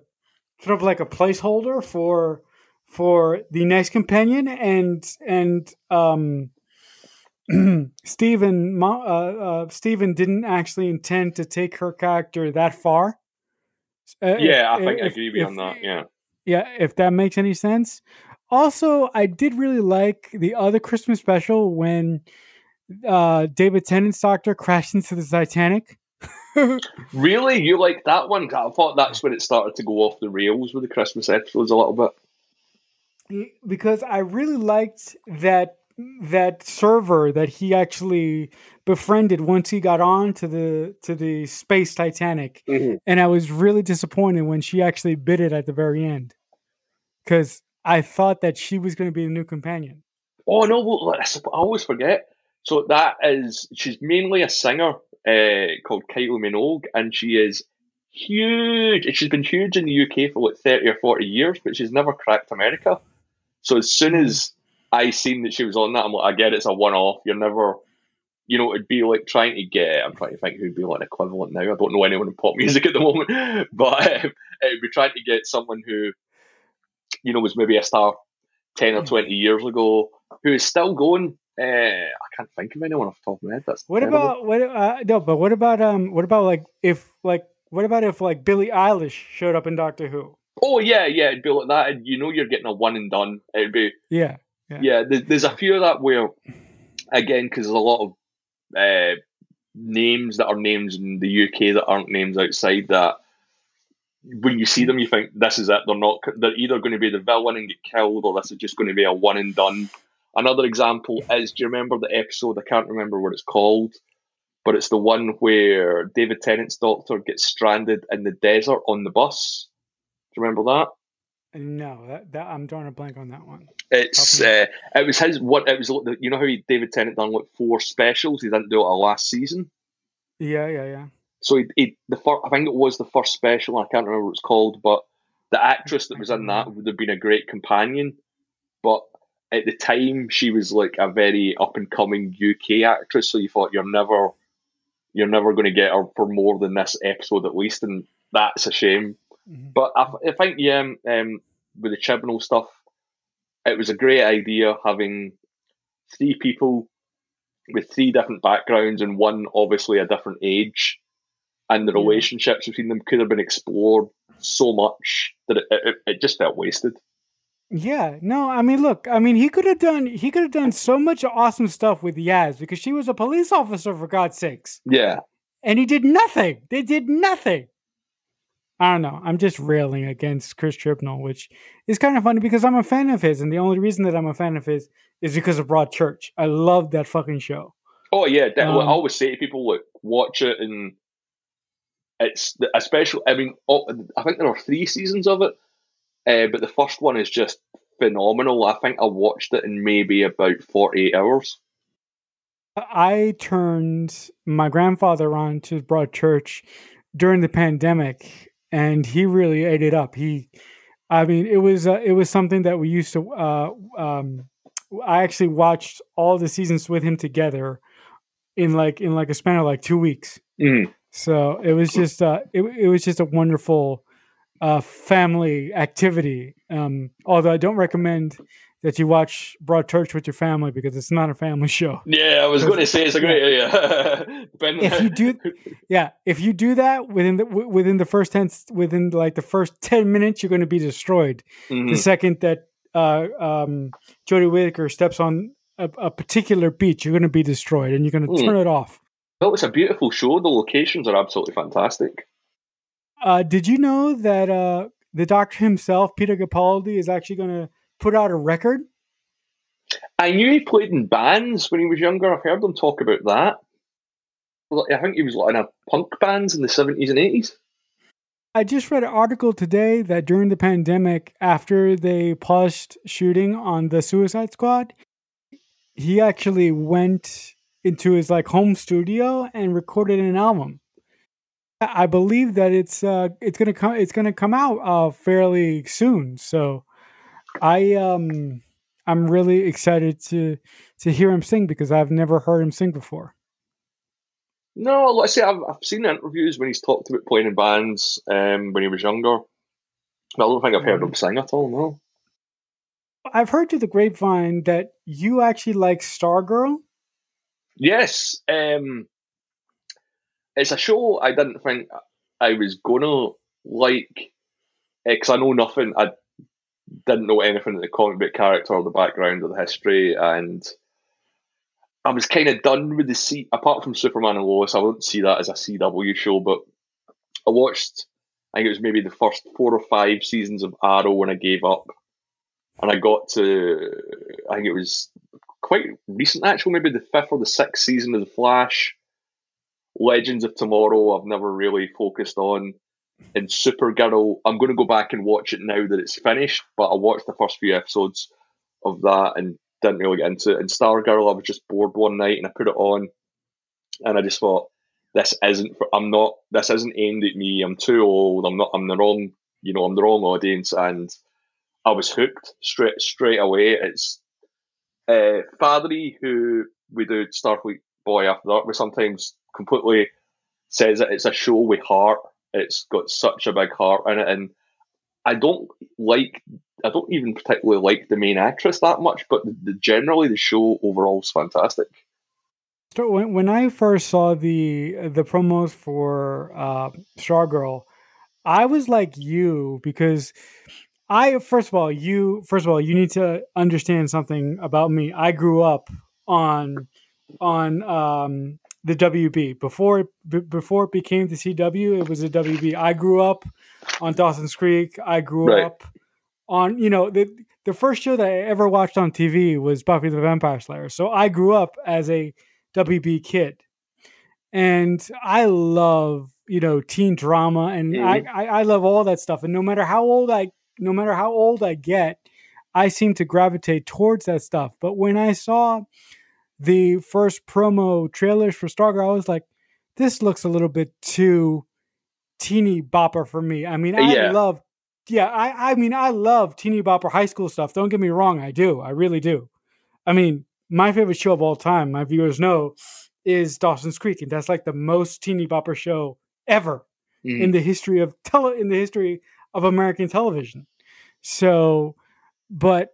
S1: sort of like a placeholder for for the next companion and and um Steven uh, uh, Steven didn't actually intend to take her character that far.
S2: Uh, yeah, if, I think if, I agree with on that. Yeah,
S1: yeah, if that makes any sense. Also, I did really like the other Christmas special when uh, David Tennant's doctor crashed into the Titanic.
S2: really, you like that one? I thought that's when it started to go off the rails with the Christmas episodes a little
S1: bit. Because I really liked that that server that he actually befriended once he got on to the to the space Titanic, mm-hmm. and I was really disappointed when she actually bit it at the very end because I thought that she was going to be the new companion.
S2: Oh no! Well, I always forget. So that is she's mainly a singer uh, called Kylie Minogue, and she is huge. She's been huge in the UK for like thirty or forty years, but she's never cracked America. So as soon as I seen that she was on that. I'm like, I get it's a one off. You're never, you know, it'd be like trying to get. I'm trying to think who'd be like an equivalent now. I don't know anyone in pop music at the moment, but um, it'd be trying to get someone who, you know, was maybe a star ten or twenty years ago, who is still going. Uh, I can't think of anyone off the top of my head. That's
S1: what terrible. about what? Uh, no, but what about um? What about like if like what about if like Billie Eilish showed up in Doctor Who?
S2: Oh yeah, yeah, it'd be like that. And you know, you're getting a one and done. It'd be
S1: yeah.
S2: Yeah, yeah there's, there's a few of that where, again, because there's a lot of uh, names that are names in the UK that aren't names outside that when you see them, you think this is it. They're not. They're either going to be the villain and get killed, or this is just going to be a one and done. Another example is: Do you remember the episode? I can't remember what it's called, but it's the one where David Tennant's doctor gets stranded in the desert on the bus. Do you remember that?
S1: No, that, that I'm drawing a blank on that one.
S2: It's uh, it was his what it was you know how he, David Tennant done like four specials he didn't do it a last season.
S1: Yeah, yeah, yeah.
S2: So he, he the first, I think it was the first special. I can't remember what it's called, but the actress that was in that would have been a great companion. But at the time, she was like a very up and coming UK actress. So you thought you're never you're never going to get her for more than this episode at least, and that's a shame. Mm-hmm. But I, I, think yeah, um, with the Chibnall stuff, it was a great idea having three people with three different backgrounds and one obviously a different age, and the relationships between them could have been explored so much that it, it, it just felt wasted.
S1: Yeah, no, I mean, look, I mean, he could have done he could have done so much awesome stuff with Yaz because she was a police officer for God's sakes.
S2: Yeah,
S1: and he did nothing. They did nothing. I don't know. I'm just railing against Chris Chibnall, which is kind of funny because I'm a fan of his, and the only reason that I'm a fan of his is because of Broadchurch. I love that fucking show.
S2: Oh yeah, um, I always say to people, look, watch it, and it's especially. I mean, I think there are three seasons of it, uh, but the first one is just phenomenal. I think I watched it in maybe about 48 hours.
S1: I turned my grandfather on to Broadchurch during the pandemic and he really ate it up. He, I mean, it was uh, it was something that we used to. Uh, um, I actually watched all the seasons with him together in like in like a span of like two weeks.
S2: Mm.
S1: So it was just uh, it, it was just a wonderful uh, family activity. Um, although I don't recommend that you watch Broadchurch with your family because it's not a family show.
S2: Yeah, I was going to say it's a great
S1: yeah. if you do, yeah, if you do that within the within the first ten within like the first ten minutes, you're going to be destroyed. Mm-hmm. The second that uh, um, Jodie Whittaker steps on a, a, particular beach, you're going to be destroyed, and you're going to mm. turn it off.
S2: Well, it's a beautiful show. The locations are absolutely fantastic.
S1: Uh, did you know that uh, the doctor himself, Peter Capaldi, is actually going to put out a record?
S2: I knew he played in bands when he was younger. I've heard him talk about that. I think he was like in a punk bands in the 70s and 80s.
S1: I just read an article today that during the pandemic, after they paused shooting on the Suicide Squad, he actually went into his like home studio and recorded an album. I believe that it's uh it's gonna come it's gonna come out uh fairly soon. So I um I'm really excited to to hear him sing because I've never heard him sing before.
S2: No, I say, I've, I've seen interviews when he's talked about playing in bands um, when he was younger. But I don't think I've heard him sing at all. No.
S1: I've heard through the grapevine that you actually like Stargirl.
S2: Yes, um, it's a show I didn't think I was gonna like because I know nothing. I didn't know anything of the comic book character or the background or the history, and I was kind of done with the C. Apart from Superman and Lois, I wouldn't see that as a CW show. But I watched. I think it was maybe the first four or five seasons of Arrow when I gave up, and I got to. I think it was quite recent, actually, maybe the fifth or the sixth season of the Flash. Legends of Tomorrow, I've never really focused on. And Supergirl, I'm going to go back and watch it now that it's finished, but I watched the first few episodes of that and didn't really get into it. And Stargirl, I was just bored one night and I put it on, and I just thought, this isn't for, I'm not this isn't aimed at me. I'm too old. I'm not. I'm the wrong. You know, I'm the wrong audience, and I was hooked straight straight away. It's uh, Fadri, who we do Starfleet Boy After that, we sometimes completely says that it's a show with heart. It's got such a big heart in it, and I don't like. I don't even particularly like the main actress that much, but the, the, generally the show overall is fantastic.
S1: So when when I first saw the the promos for uh, Stargirl, I was like you because I first of all you first of all you need to understand something about me. I grew up on on um, the WB before b- before it became the CW. It was the WB. I grew up on Dawson's Creek. I grew right. up on you know the the first show that I ever watched on TV was Buffy the Vampire Slayer. So I grew up as a WB kid, and I love you know teen drama, and mm-hmm. I, I I love all that stuff. And no matter how old I no matter how old I get, I seem to gravitate towards that stuff. But when I saw the first promo trailers for Stargirl, I was like, this looks a little bit too teeny bopper for me. I mean, I yeah. love, yeah, I, I mean, I love teeny bopper high school stuff. Don't get me wrong, I do, I really do. I mean, my favorite show of all time, my viewers know, is Dawson's Creek, and that's like the most teeny bopper show ever mm. in the history of tele in the history of American television. So, but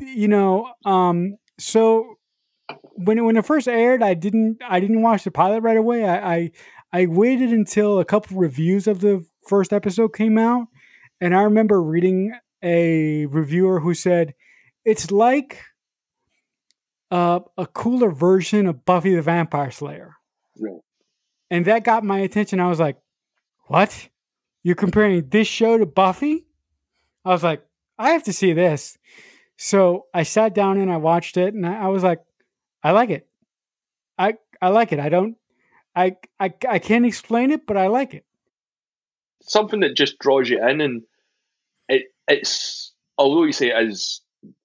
S1: you know, um, so when it, when it first aired, I didn't I didn't watch the pilot right away. I I, I waited until a couple reviews of the first episode came out, and I remember reading a reviewer who said it's like uh, a cooler version of Buffy the Vampire Slayer. Right. And that got my attention. I was like, "What? You're comparing this show to Buffy?" I was like, "I have to see this." So I sat down and I watched it, and I, I was like, I like it. I I like it. I don't. I I I can't explain it, but I like it.
S2: Something that just draws you in, and it it's although you say it is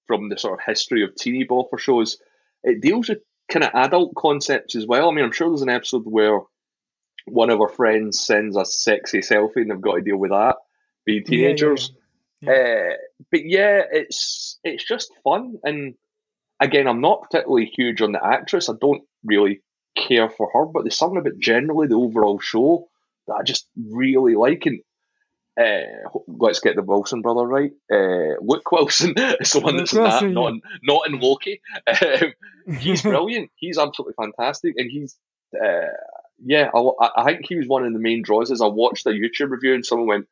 S2: from the sort of history of teeny bopper shows, it deals with kind of adult concepts as well. I mean, I'm sure there's an episode where one of our friends sends a sexy selfie, and they've got to deal with that being teenagers. Yeah, yeah, yeah. Uh, but yeah, it's it's just fun and again, I'm not particularly huge on the actress. I don't really care for her, but there's something about generally the overall show that I just really like. And uh, let's get the Wilson brother right. Uh, Luke Wilson is the one that's in that, not in, not in Loki. Um, he's brilliant. He's absolutely fantastic, and he's uh, yeah. I, I, think he was one of the main draws. As I watched a YouTube review, and someone went,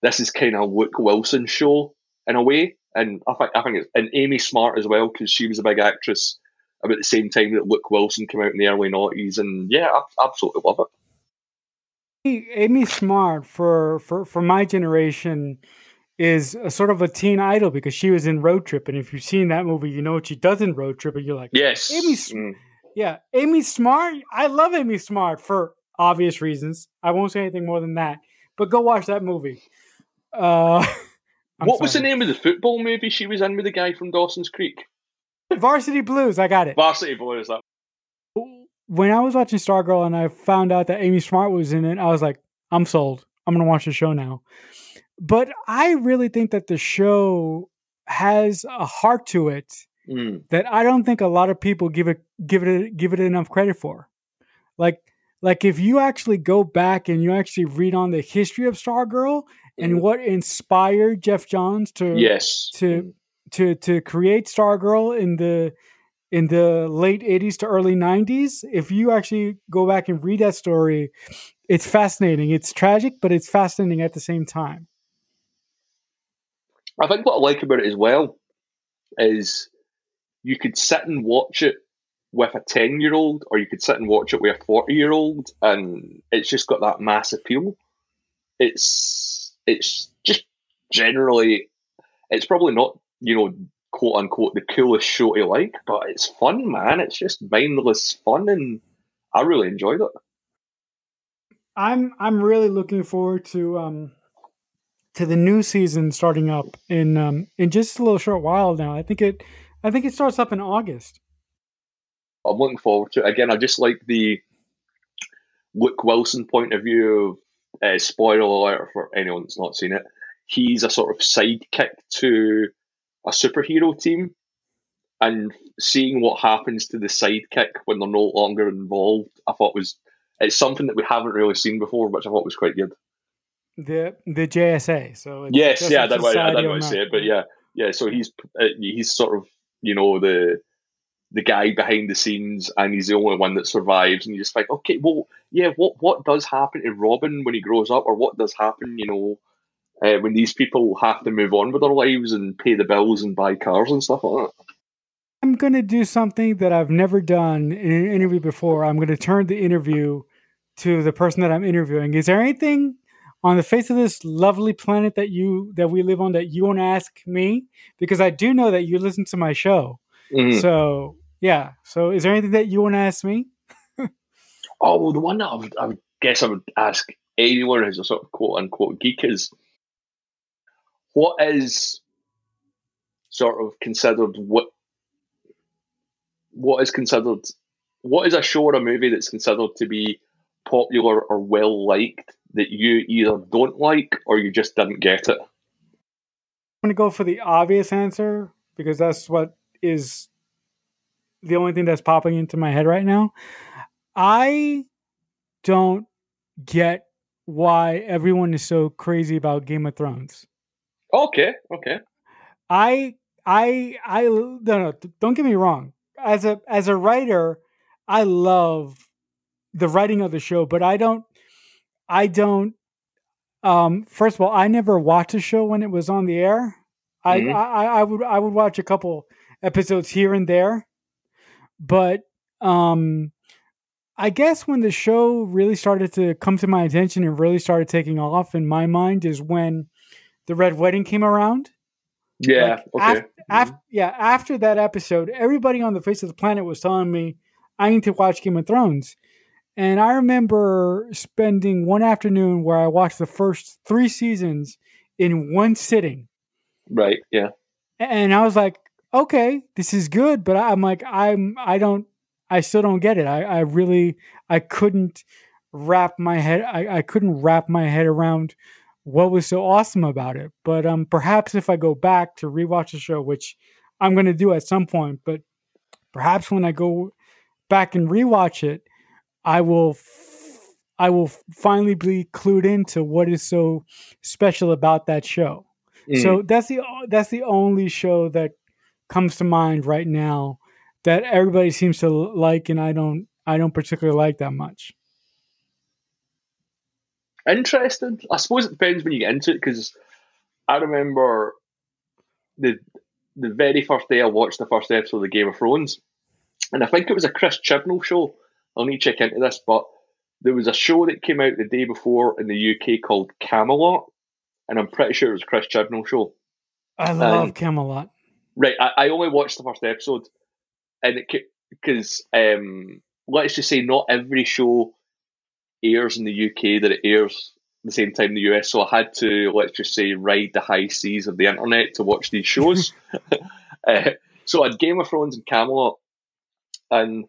S2: "This is kind of Luke Wilson show in a way," and I think I think it's and Amy Smart as well because she was a big actress about the same time that Luke Wilson came out in the early noughties, and yeah, I absolutely love it.
S1: Amy Smart for for for my generation is a sort of a teen idol because she was in Road Trip, and if you've seen that movie, you know what she does in Road Trip, and you're like,
S2: yes,
S1: Amy, mm. yeah, Amy Smart. I love Amy Smart for obvious reasons. I won't say anything more than that, but go watch that movie. Uh,
S2: what sorry. was the name of the football movie she was in with the guy from Dawson's Creek?
S1: Varsity Blues. I got it.
S2: Varsity Blues. That
S1: when I was watching Stargirl and I found out that Amy Smart was in it, I was like, I'm sold. I'm gonna watch the show now. But I really think that the show has a heart to it mm. that I don't think a lot of people give it give it give it enough credit for. Like like if you actually go back and you actually read on the history of Stargirl and mm. what inspired Geoff Johns to
S2: yes.
S1: to mm. to to create Stargirl in the in the late 80s to early 90s if you actually go back and read that story it's fascinating. It's tragic but it's fascinating at the same time.
S2: I think what i like about it as well is you could sit and watch it with a 10 year old or you could sit and watch it with a 40 year old and it's just got that mass appeal. It's it's just generally it's probably not you know quote unquote the coolest show to like, but it's fun, man. It's just mindless fun, and I really enjoyed it.
S1: I'm I'm really looking forward to um to the new season starting up in um in just a little short while now. I think it I think it starts up in August.
S2: I'm looking forward to it. Again, I just like the Luke Wilson point of view of uh, spoiler alert for anyone that's not seen it. He's a sort of sidekick to a superhero team and seeing what happens to the sidekick when they're no longer involved, I thought was it's something that we haven't really seen before, which I thought was quite good.
S1: The the JSA. So
S2: yes, yeah, that's why I didn't want to say it, but yeah, yeah. So he's uh, he's sort of you know the the guy behind the scenes, and he's the only one that survives. And you're just like, okay, well, yeah, what what does happen to Robin when he grows up, or what does happen, you know, uh, when these people have to move on with their lives and pay the bills and buy cars and stuff like that.
S1: I'm going to do something that I've never done in an interview before. I'm going to turn the interview to the person that I'm interviewing. Is there anything on the face of this lovely planet that you that we live on that you want to ask me? Because I do know that you listen to my show. Mm-hmm. So yeah. So is there anything that you want to ask me?
S2: oh, well, the one that I would, I would guess I would ask anyone who's a sort of quote unquote geek is what is sort of considered what what is considered what is a show or a movie that's considered to be popular or well liked that you either don't like or you just didn't get it?
S1: I'm going to go for the obvious answer because that's what is the only thing that's popping into my head right now. I don't get why everyone is so crazy about Game of Thrones.
S2: Okay, okay.
S1: I I I no no don't get me wrong. As a as a writer, I love the writing of the show, but I don't I don't um first of all, I never watched a show when it was on the air. Mm-hmm. I, I I would I would watch a couple episodes here and there. But um I guess when the show really started to come to my attention and really started taking off in my mind is when the Red Wedding came around.
S2: Yeah. Like okay.
S1: After, mm-hmm. after, yeah. After that episode, everybody on the face of the planet was telling me I need to watch Game of Thrones. And I remember spending one afternoon where I watched the first three seasons in one sitting.
S2: Right. Yeah.
S1: And I was like, okay, this is good, but I'm like, I'm, I don't, I still don't get it. I, I really, I couldn't wrap my head, I, I couldn't wrap my head around what was so awesome about it. But um, perhaps if I go back to rewatch the show, which I'm going to do at some point, but perhaps when I go back and rewatch it, I will, f- I will finally be clued into what is so special about that show. Mm. So that's the that's the only show that comes to mind right now that everybody seems to like, and I don't I don't particularly like that much.
S2: Interesting. I suppose it depends when you get into it because I remember the the very first day I watched the first episode of Game of Thrones, and I think it was a Chris Chibnall show. I'll need to check into this, but there was a show that came out the day before in the UK called Camelot, and I'm pretty sure it was Chris Chibnall show.
S1: I love um, Camelot.
S2: Right, I, I, only watched the first episode, and it because um, let's just say not every show airs in the UK that it airs the same time in the US. So I had to let's just say ride the high seas of the internet to watch these shows. uh, so I had Game of Thrones and Camelot, and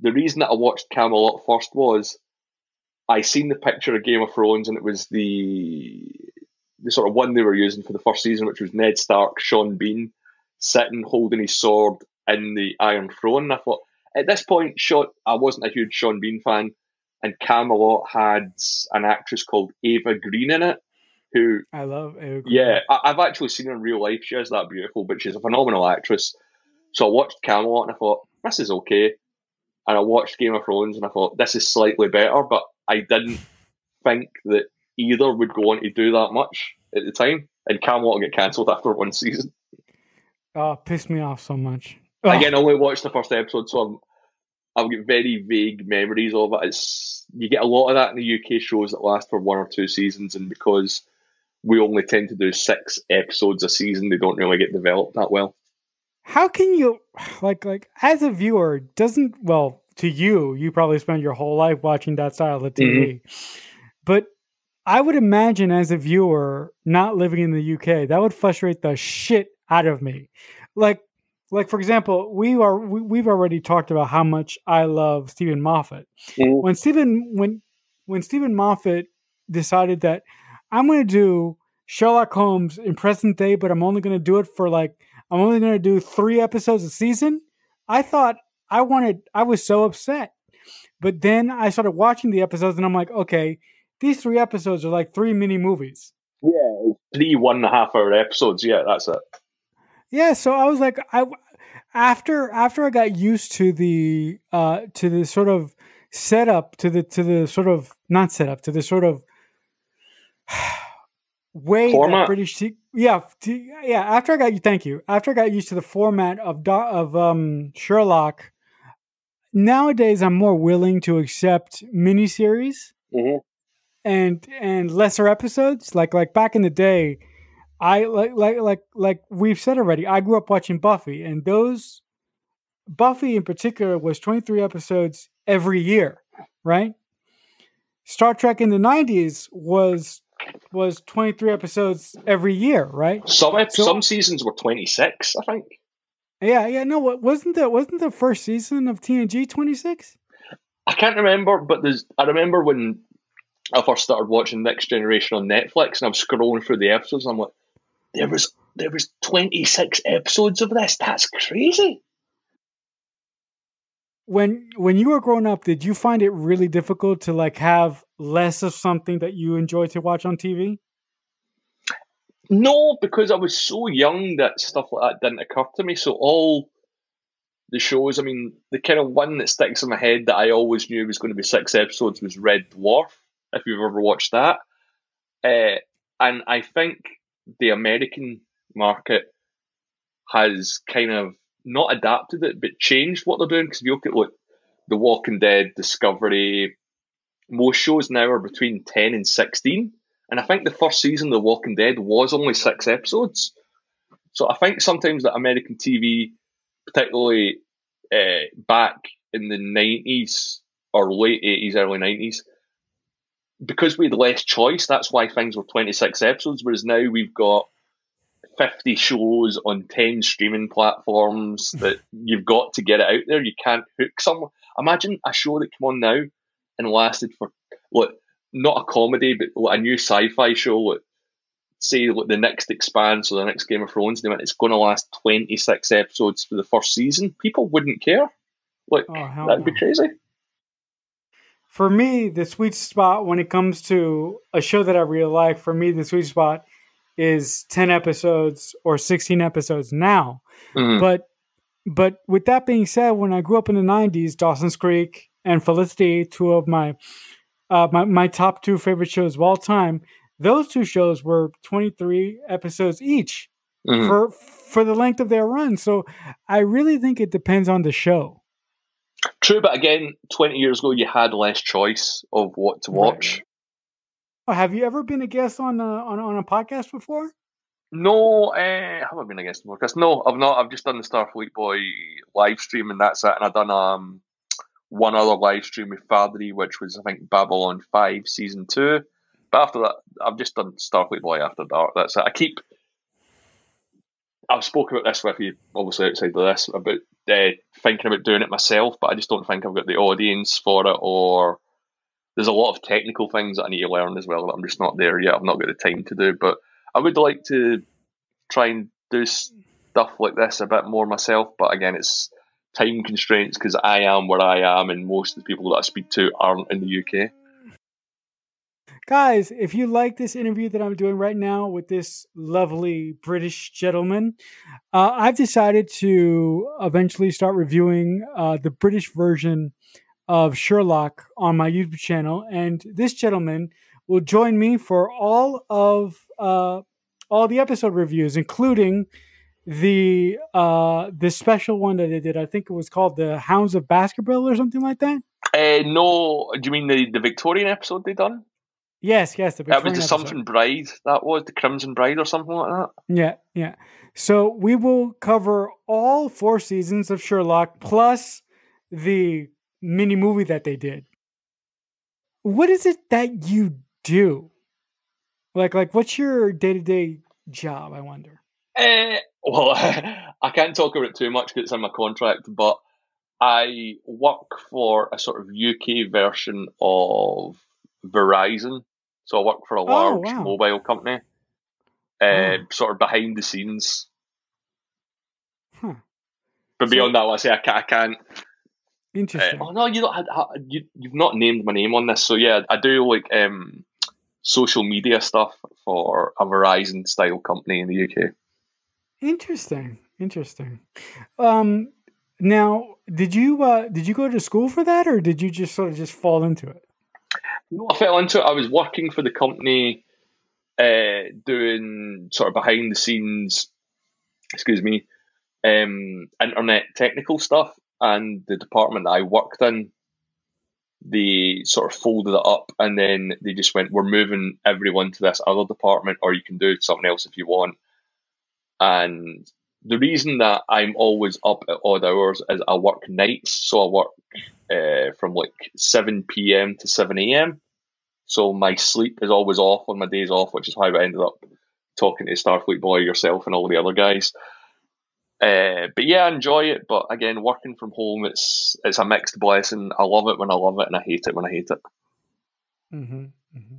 S2: the reason that I watched Camelot first was I seen the picture of Game of Thrones, and it was the the sort of one they were using for the first season, which was Ned Stark, Sean Bean, sitting holding his sword in the Iron Throne. And I thought at this point, Sean, I wasn't a huge Sean Bean fan, and Camelot had an actress called Eva Green in it, who
S1: I love. Eva Green
S2: yeah, I, have actually seen her in real life. She is that beautiful, but she's a phenomenal actress. So I watched Camelot and I thought this is okay, and I watched Game of Thrones and I thought this is slightly better, but I didn't think that either would go on to do that much at the time. And Camelot get cancelled after one season.
S1: Oh, pissed me off so much.
S2: Again, I only watched the first episode, so I'm, I've got very vague memories of it. It's you get a lot of that in the UK shows that last for one or two seasons, and because we only tend to do six episodes a season, they don't really get developed that well.
S1: How can you, like, like as a viewer, doesn't well to you, you probably spend your whole life watching that style of TV, mm-hmm. but I would imagine as a viewer not living in the UK, that would frustrate the shit out of me. Like, like for example, we are we, have already talked about how much I love Steven Moffat. Mm-hmm. When Steven when when Steven Moffat decided that I'm going to do Sherlock Holmes in present day, but I'm only going to do it for like I'm only going to do three episodes a season. I thought I wanted. I was so upset, but then I started watching the episodes, and I'm like, okay, these three episodes are like three mini movies.
S2: Yeah, three one and a half hour episodes. Yeah, that's it.
S1: Yeah, so I was like, I after after I got used to the uh to the sort of setup to the to the sort of not setup to the sort of way
S2: format.
S1: that British t- yeah yeah after I got you thank you after I got used to the format of do- of um Sherlock nowadays I'm more willing to accept miniseries mm-hmm and and lesser episodes. Like like back in the day, I like like like like we've said already. I grew up watching Buffy, and those Buffy in particular was twenty three episodes every year, right? Star Trek in the nineties was was twenty three episodes every year, right?
S2: Some so, some seasons were twenty six, I think.
S1: Yeah, yeah, no, wasn't the wasn't the first season of TNG twenty six?
S2: I can't remember, but there's. I remember when I first started watching Next Generation on Netflix, and I'm scrolling through the episodes, and I'm like, there was there was 26 episodes of this. That's crazy.
S1: When when you were growing up, did you find it really difficult to like have less of something that you enjoy to watch on TV?
S2: No, because I was so young that stuff like that didn't occur to me. So all the shows, I mean, the kind of one that sticks in my head that I always knew was going to be six episodes was Red Dwarf if you've ever watched that. Uh, and I think the American market has kind of not adapted it, but changed what they're doing. Because if you look at like The Walking Dead, Discovery, most shows now are between 10 and 16. And I think the first season of The Walking Dead was only six episodes. So I think sometimes that American TV, particularly uh, back in the 90s or late 80s, early 90s, because we had less choice, that's why things were 26 episodes, whereas now we've got 50 shows on 10 streaming platforms that you've got to get it out there. You can't hook someone. Imagine a show that came on now and lasted for, what, not a comedy, but a new sci fi show, what, say what, the next Expanse or the next Game of Thrones, and it's going to last 26 episodes for the first season. People wouldn't care. Like, oh, that'd be crazy
S1: for me, the sweet spot when it comes to a show that I really like, for me, the sweet spot is 10 episodes or 16 episodes now. Mm-hmm. But but with that being said, when I grew up in the 90s, Dawson's Creek and Felicity, two of my uh, my, my top two favorite shows of all time, those two shows were 23 episodes each mm-hmm. for for the length of their run. So I really think it depends on the show.
S2: True, but again, 20 years ago, you had less choice of what to watch. Right.
S1: Oh, have you ever been a guest on a, on, on a podcast before?
S2: No, uh, have I been a guest on a podcast? No, I've not. I've just done the Starfleet Boy live stream, and that's it. And I've done um one other live stream with Fadri, which was I think Babylon Five season two. But after that, I've just done Starfleet Boy After Dark. That's it. I keep. I've spoken about this with you, obviously outside of this, about uh, thinking about doing it myself, but I just don't think I've got the audience for it, or there's a lot of technical things that I need to learn as well that I'm just not there yet. I've not got the time to do, but I would like to try and do stuff like this a bit more myself. But again, it's time constraints because I am where I am, and most of the people that I speak to aren't in the UK.
S1: Guys, if you like this interview that I'm doing right now with this lovely British gentleman, uh, I've decided to eventually start reviewing uh, the British version of Sherlock on my YouTube channel. And this gentleman will join me for all of uh, all the episode reviews, including the uh the special one that they did. I think it was called the Hounds of Baskerville or something like that.
S2: Uh, no, do you mean the the Victorian episode they done?
S1: Yes, yes.
S2: The that was the something bride. That was the Crimson Bride or something like that.
S1: Yeah, yeah. So we will cover all four seasons of Sherlock plus the mini movie that they did. What is it that you do? Like, like, what's your day to day job? I wonder.
S2: Uh, well, I can't talk about it too much because it's in my contract, but I work for a sort of UK version of Verizon. So I work for a oh, large oh, wow. mobile company, uh, oh. sort of behind the scenes. Huh. But beyond so, that, I say I can't. I can't
S1: Interesting. Uh,
S2: oh no, you don't. You you've not named my name on this, so yeah, I do like um, social media stuff for a Verizon style company in the UK.
S1: Interesting, interesting. Um, now, did you uh, did you go to school for that, or did you just sort of just fall into it?
S2: No, I fell into it. I was working for the company, uh, doing sort of behind the scenes, excuse me, um, internet technical stuff, and the department that I worked in they sort of folded it up and then they just went, We're moving everyone to this other department, or you can do something else if you want. And the reason that I'm always up at odd hours is I work nights. So I work uh, from like 7 p.m. to 7 a.m. So my sleep is always off on my days off, which is how I ended up talking to Starfleet Boy, yourself, and all the other guys. Uh, but yeah, I enjoy it. But again, working from home, it's it's a mixed blessing. I love it when I love it, and I hate it when I hate it.
S1: Mm-hmm, mm-hmm.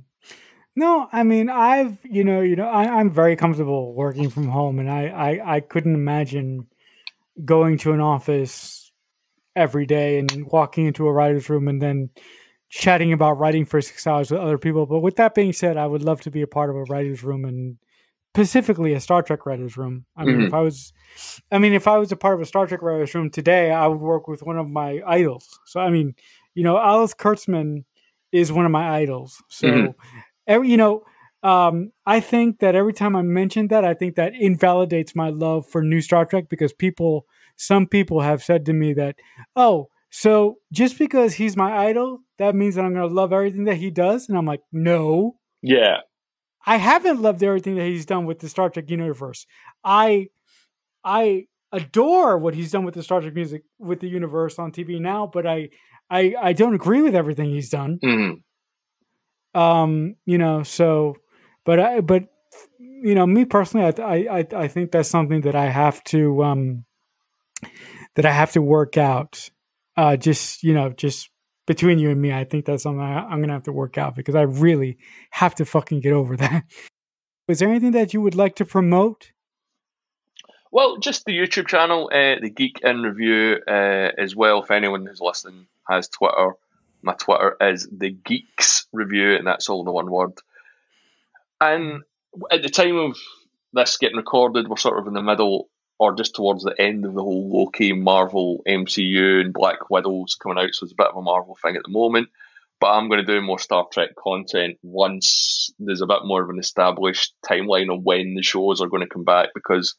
S1: No, I mean I've you know you know I, am very comfortable working from home, and I, I I couldn't imagine going to an office every day and walking into a writer's room and then chatting about writing for six hours with other people. But with that being said, I would love to be a part of a writer's room and specifically a Star Trek writers room. I mean, mm-hmm. if I was, I mean, if I was a part of a Star Trek writers room today, I would work with one of my idols. So I mean, you know, Alex Kurtzman is one of my idols. So mm-hmm. Every, you know, um, I think that every time I mention that, I think that invalidates my love for new Star Trek because people, some people have said to me that, oh, so just because he's my idol, that means that I'm going to love everything that he does, and I'm like, no.
S2: Yeah.
S1: I haven't loved everything that he's done with the Star Trek universe. I I adore what he's done with the Star Trek music with the universe on TV now, but I I I don't agree with everything he's done. Mm-hmm. Um, you know, so but I but you know, me personally, I I I think that's something that I have to um that I have to work out. Uh, just you know, just between you and me, I think that's something I, am gonna have to work out because I really have to fucking get over that. Is there anything that you would like to promote?
S2: Well, just the YouTube channel, uh, the Geek in Review, uh, as well. If anyone who's listening has Twitter, my Twitter is the Geeks Review, and that's all the one word. And at the time of this getting recorded, we're sort of in the middle or just towards the end of the whole Loki, Marvel, MCU, and Black Widow's coming out, so it's a bit of a Marvel thing at the moment. But I'm going to do more Star Trek content once there's a bit more of an established timeline on when the shows are going to come back because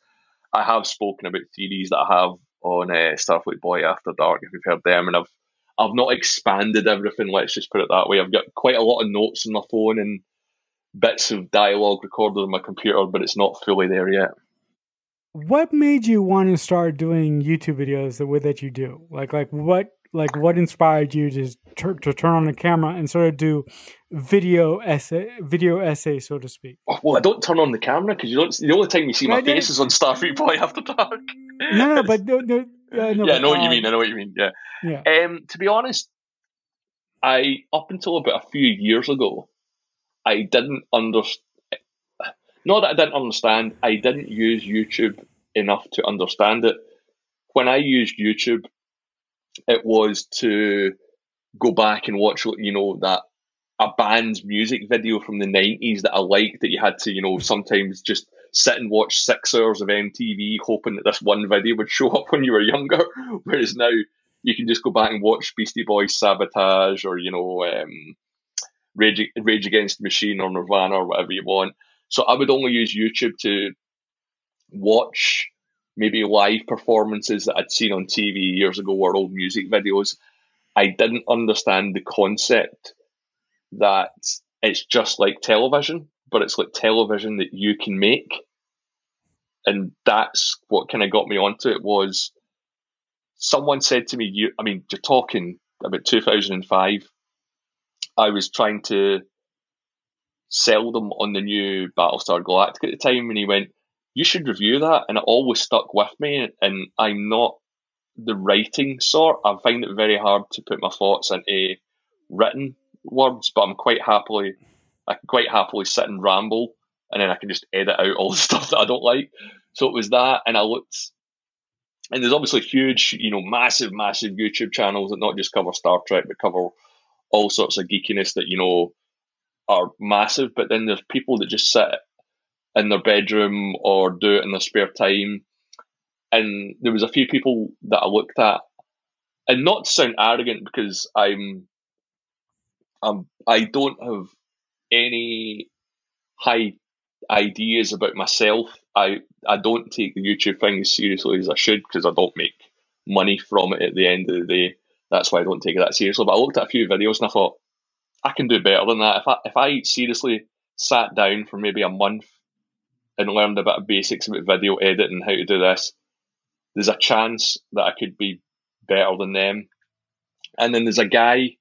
S2: I have spoken about theories that I have on uh, Starfleet Boy After Dark, if you've heard them, and I've I've not expanded everything. Let's just put it that way. I've got quite a lot of notes on my phone and bits of dialogue recorded on my computer, but it's not fully there yet.
S1: What made you want to start doing YouTube videos the way that you do? Like, like what, like what inspired you to to, to turn on the camera and sort of do video essay, video essay, so to speak?
S2: Oh, well, I don't turn on the camera because you don't. The only time you see my face is on Starfleet Boy After Dark.
S1: No, no, but no, no, no,
S2: yeah, I know what you mean. I know what you mean. Yeah.
S1: Yeah.
S2: Um, to be honest, I up until about a few years ago, I didn't understand. Not that I didn't understand, I didn't use YouTube enough to understand it. When I used YouTube, it was to go back and watch, you know, that a band's music video from the 90s that I liked that you had to, you know, sometimes just sit and watch six hours of MTV hoping that this one video would show up when you were younger. Whereas now you can just go back and watch Beastie Boys Sabotage or, you know, um, Rage, Rage Against the Machine or Nirvana or whatever you want. So I would only use YouTube to watch maybe live performances that I'd seen on TV years ago or old music videos. I didn't understand the concept that it's just like television, but it's like television that you can make. And that's what kind of got me onto it was someone said to me, you, I mean, you're talking about 2005 I was trying to sell them on the new Battlestar Galactica at the time, and he went, "You should review that," and it always stuck with me. And I'm not the writing sort. I find it very hard to put my thoughts into written words, but I'm quite happily, I can quite happily sit and ramble, and then I can just edit out all the stuff that I don't like. So it was that, and I looked. And there's obviously huge, you know, massive, massive YouTube channels that not just cover Star Trek, but cover all sorts of geekiness that you know are massive, but then there's people that just sit in their bedroom or do it in their spare time. And there was a few people that I looked at, and not to sound arrogant because I'm, I'm I don't have any high ideas about myself. I I don't take the YouTube thing as seriously as I should because I don't make money from it at the end of the day. That's why I don't take it that seriously. But I looked at a few videos and I thought, I can do better than that. If I if I seriously sat down for maybe a month and learned a bit of basics about video editing, how to do this, there's a chance that I could be better than them. And then there's a guy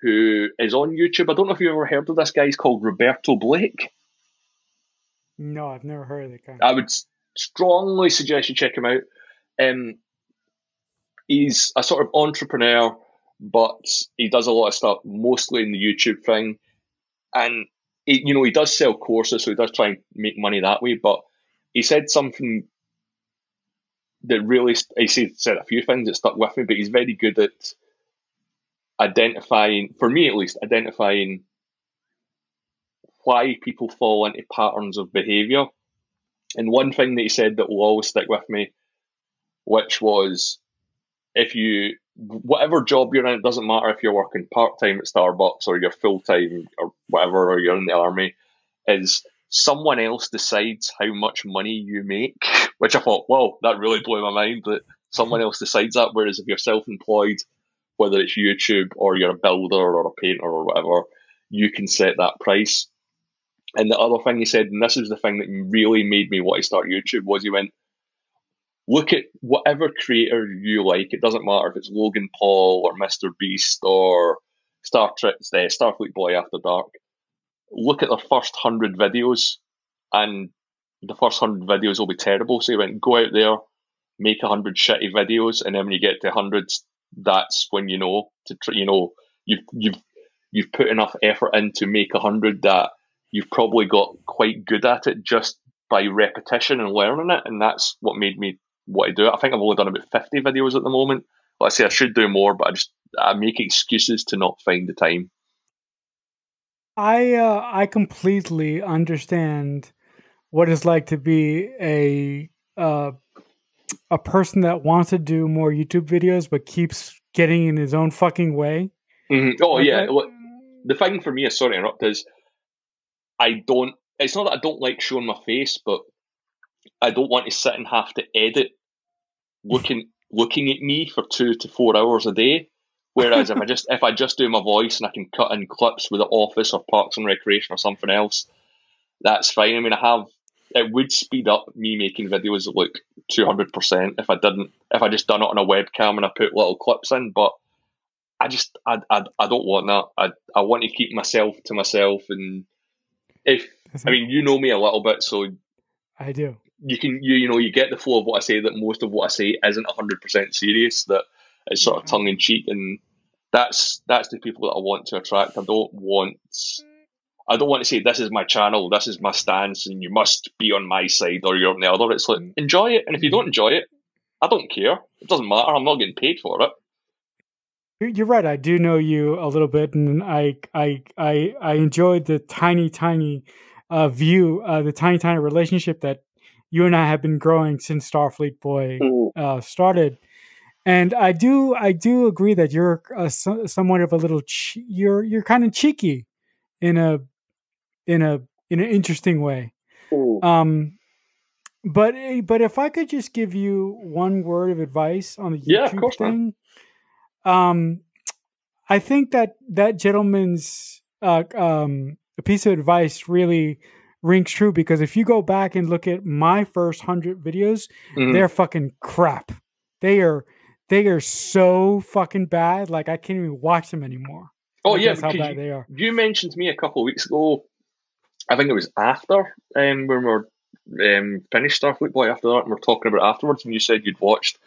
S2: who is on YouTube. I don't know if you've ever heard of this guy. He's called Roberto Blake.
S1: No, I've never heard of the guy.
S2: I would strongly suggest you check him out. Um, he's a sort of entrepreneur, but he does a lot of stuff mostly in the YouTube thing, and he, you know he does sell courses, so he does try and make money that way. But he said something that really he said said a few things that stuck with me, but he's very good at identifying, for me at least, identifying why people fall into patterns of behavior. And one thing that he said that will always stick with me, which was if you whatever job you're in, it doesn't matter if you're working part time at Starbucks or you're full time or whatever, or you're in the army, is someone else decides how much money you make. Which I thought, whoa, that really blew my mind that someone else decides that. Whereas if you're self employed, whether it's YouTube or you're a builder or a painter or whatever, you can set that price. And the other thing he said, and this is the thing that really made me want to start YouTube, was he went, look at whatever creator you like. It doesn't matter if it's Logan Paul or Mr. Beast or Star Trek, uh, Starfleet Boy After Dark. Look at the first hundred videos, and the first hundred videos will be terrible. So you went go out there, make a hundred shitty videos, and then when you get to hundreds, that's when you know to tr- you know you've you've you've put enough effort in to make a hundred that you've probably got quite good at it just by repetition and learning it, and that's what made me what to do. It. I think I've only done about 50 videos at the moment. Let's say I should do more, but I just I make excuses to not find the time.
S1: I uh, I completely understand what it's like to be a uh, a person that wants to do more YouTube videos but keeps getting in his own fucking way.
S2: Mm-hmm. Oh like, yeah, I, the thing for me is sorry to interrupt is I don't. It's not that I don't like showing my face, but I don't want to sit and have to edit looking looking at me for two to four hours a day. Whereas if I just if I just do my voice and I can cut in clips with the office or Parks and Recreation or something else, that's fine. I mean, I have it would speed up me making videos look two hundred percent if I didn't if I just done it on a webcam and I put little clips in. But I just I I, I don't want that. I I want to keep myself to myself and if I mean you know me a little bit, so
S1: I do.
S2: You can you you know you get the flow of what I say that most of what I say isn't hundred percent serious. That it's sort of mm-hmm. tongue in cheek, and that's that's the people that I want to attract. I don't want I don't want to say this is my channel, this is my stance, and you must be on my side or you're on the other. It's like mm-hmm. enjoy it, and if you don't mm-hmm. enjoy it, I don't care. It doesn't matter. I'm not getting paid for it.
S1: You're right. I do know you a little bit, and I I I I enjoyed the tiny tiny uh, view, uh, the tiny tiny relationship that you and I have been growing since Starfleet Boy mm. uh, started. And I do I do agree that you're a, somewhat of a little che- you're you're kind of cheeky in a in a in an interesting way. Ooh. Um, but eh, but if I could just give you one word of advice on the YouTube yeah, course, thing, um, I think that that gentleman's uh, um, a piece of advice really rings true because if you go back and look at my first hundred videos, mm-hmm. they're fucking crap. They are they are so fucking bad. Like I can't even watch them anymore.
S2: Oh yeah, how bad you, they are. You mentioned to me a couple of weeks ago I think it was after um, when we were um, finished Starfleet Boy after that, and we are talking about afterwards, and you said you'd watched.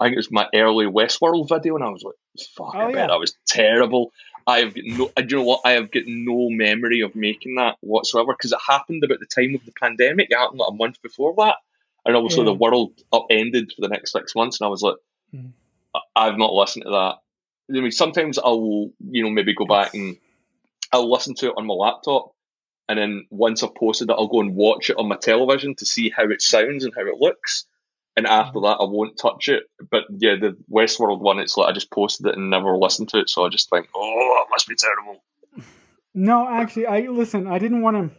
S2: I think it was my early Westworld video, and I was like, "Fuck, oh, I yeah. bet that was terrible." I have no, do you know what? I have got no memory of making that whatsoever because it happened about the time of the pandemic. It happened like a month before that, and obviously yeah. the world upended for the next six months, and I was like, mm. "I've not listened to that." I mean, sometimes I'll, you know, maybe go back and I'll listen to it on my laptop, and then once I've posted it, I'll go and watch it on my television to see how it sounds and how it looks. And after that, I won't touch it. But yeah, the Westworld one, it's like I just posted it and never listened to it. So I just think, oh, it must be terrible.
S1: No, actually, I listen. I didn't want to.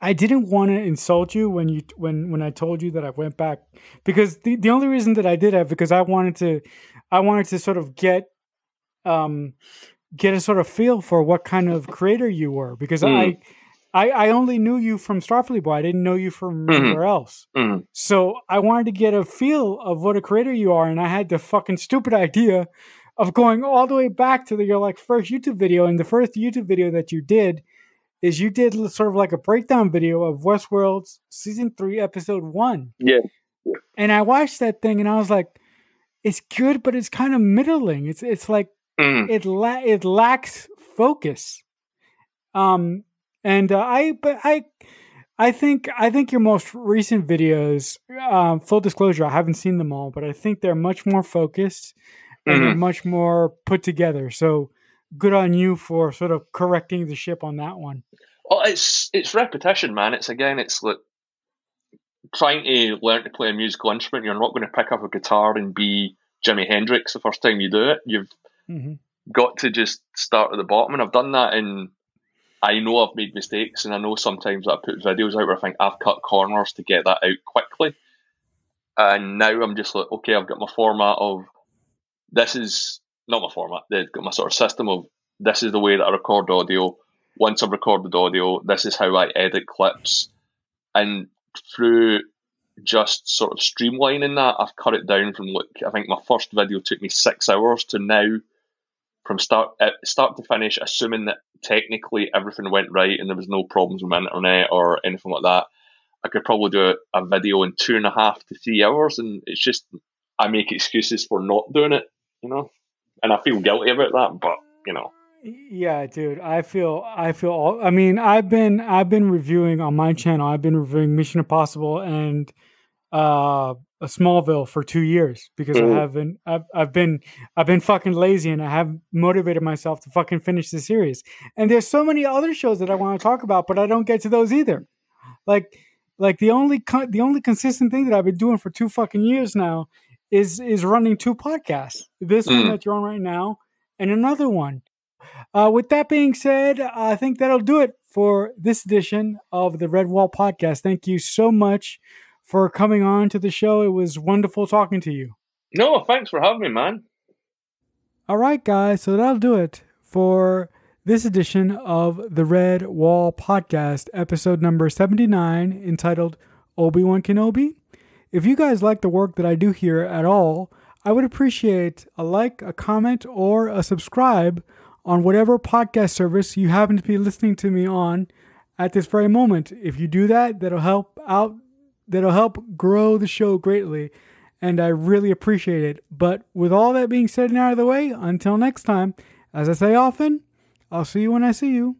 S1: I didn't want to insult you when you when when I told you that I went back because the the only reason that I did that because I wanted to I wanted to sort of get um get a sort of feel for what kind of creator you were because mm. I, I I only knew you from Starfleet Boy. I didn't know you from mm-hmm. anywhere else. Mm-hmm. So I wanted to get a feel of what a creator you are, and I had the fucking stupid idea of going all the way back to the, your like first YouTube video. And the first YouTube video that you did is you did sort of like a breakdown video of Westworld's season three, episode one.
S2: Yeah.
S1: And I watched that thing, and I was like, it's good, but it's kind of middling. It's it's like Mm. It la- it lacks focus. Um, and uh, I but I I think I think your most recent videos, uh, full disclosure, I haven't seen them all, but I think they're much more focused and mm-hmm. much more put together. So good on you for sort of correcting the ship on that one.
S2: Well, it's it's repetition, man. It's again, it's like trying to learn to play a musical instrument. You're not going to pick up a guitar and be Jimi Hendrix the first time you do it. You've mm-hmm. got to just start at the bottom. And I've done that and I know I've made mistakes and I know sometimes I put videos out where I think I've cut corners to get that out quickly. And now I'm just like, okay, I've got my format of this is not my format, they've got my sort of system of this is the way that I record audio. Once I've recorded audio, this is how I edit clips. And through just sort of streamlining that, I've cut it down from look. I think my first video took me six hours to now, from start uh, start to finish, assuming that technically everything went right and there was no problems with my internet or anything like that. I could probably do a, a video in two and a half to three hours, and it's just I make excuses for not doing it, you know, and I feel guilty about that, but you know.
S1: Yeah, dude, I feel I feel all, I mean, I've been I've been reviewing on my channel. I've been reviewing Mission Impossible and uh a Smallville for two years because mm. I haven't I've, I've been I've been fucking lazy and I have motivated myself to fucking finish the series. And there's so many other shows that I want to talk about, but I don't get to those either. Like like the only co- the only consistent thing that I've been doing for two fucking years now is is running two podcasts. This mm. one that you're on right now and another one. Uh, with that being said, I think that'll do it for this edition of the Redwall Podcast. Thank you so much for coming on to the show. It was wonderful talking to you.
S2: No, thanks for having me, man.
S1: All right, guys. So that'll do it for this edition of the Redwall Podcast, episode number 79, entitled Obi Wan Kenobi. If you guys like the work that I do here at all, I would appreciate a like, a comment, or a subscribe on whatever podcast service you happen to be listening to me on at this very moment. If you do that, that'll help out that'll help grow the show greatly, and I really appreciate it. But with all that being said and out of the way, until next time, as I say often, I'll see you when I see you.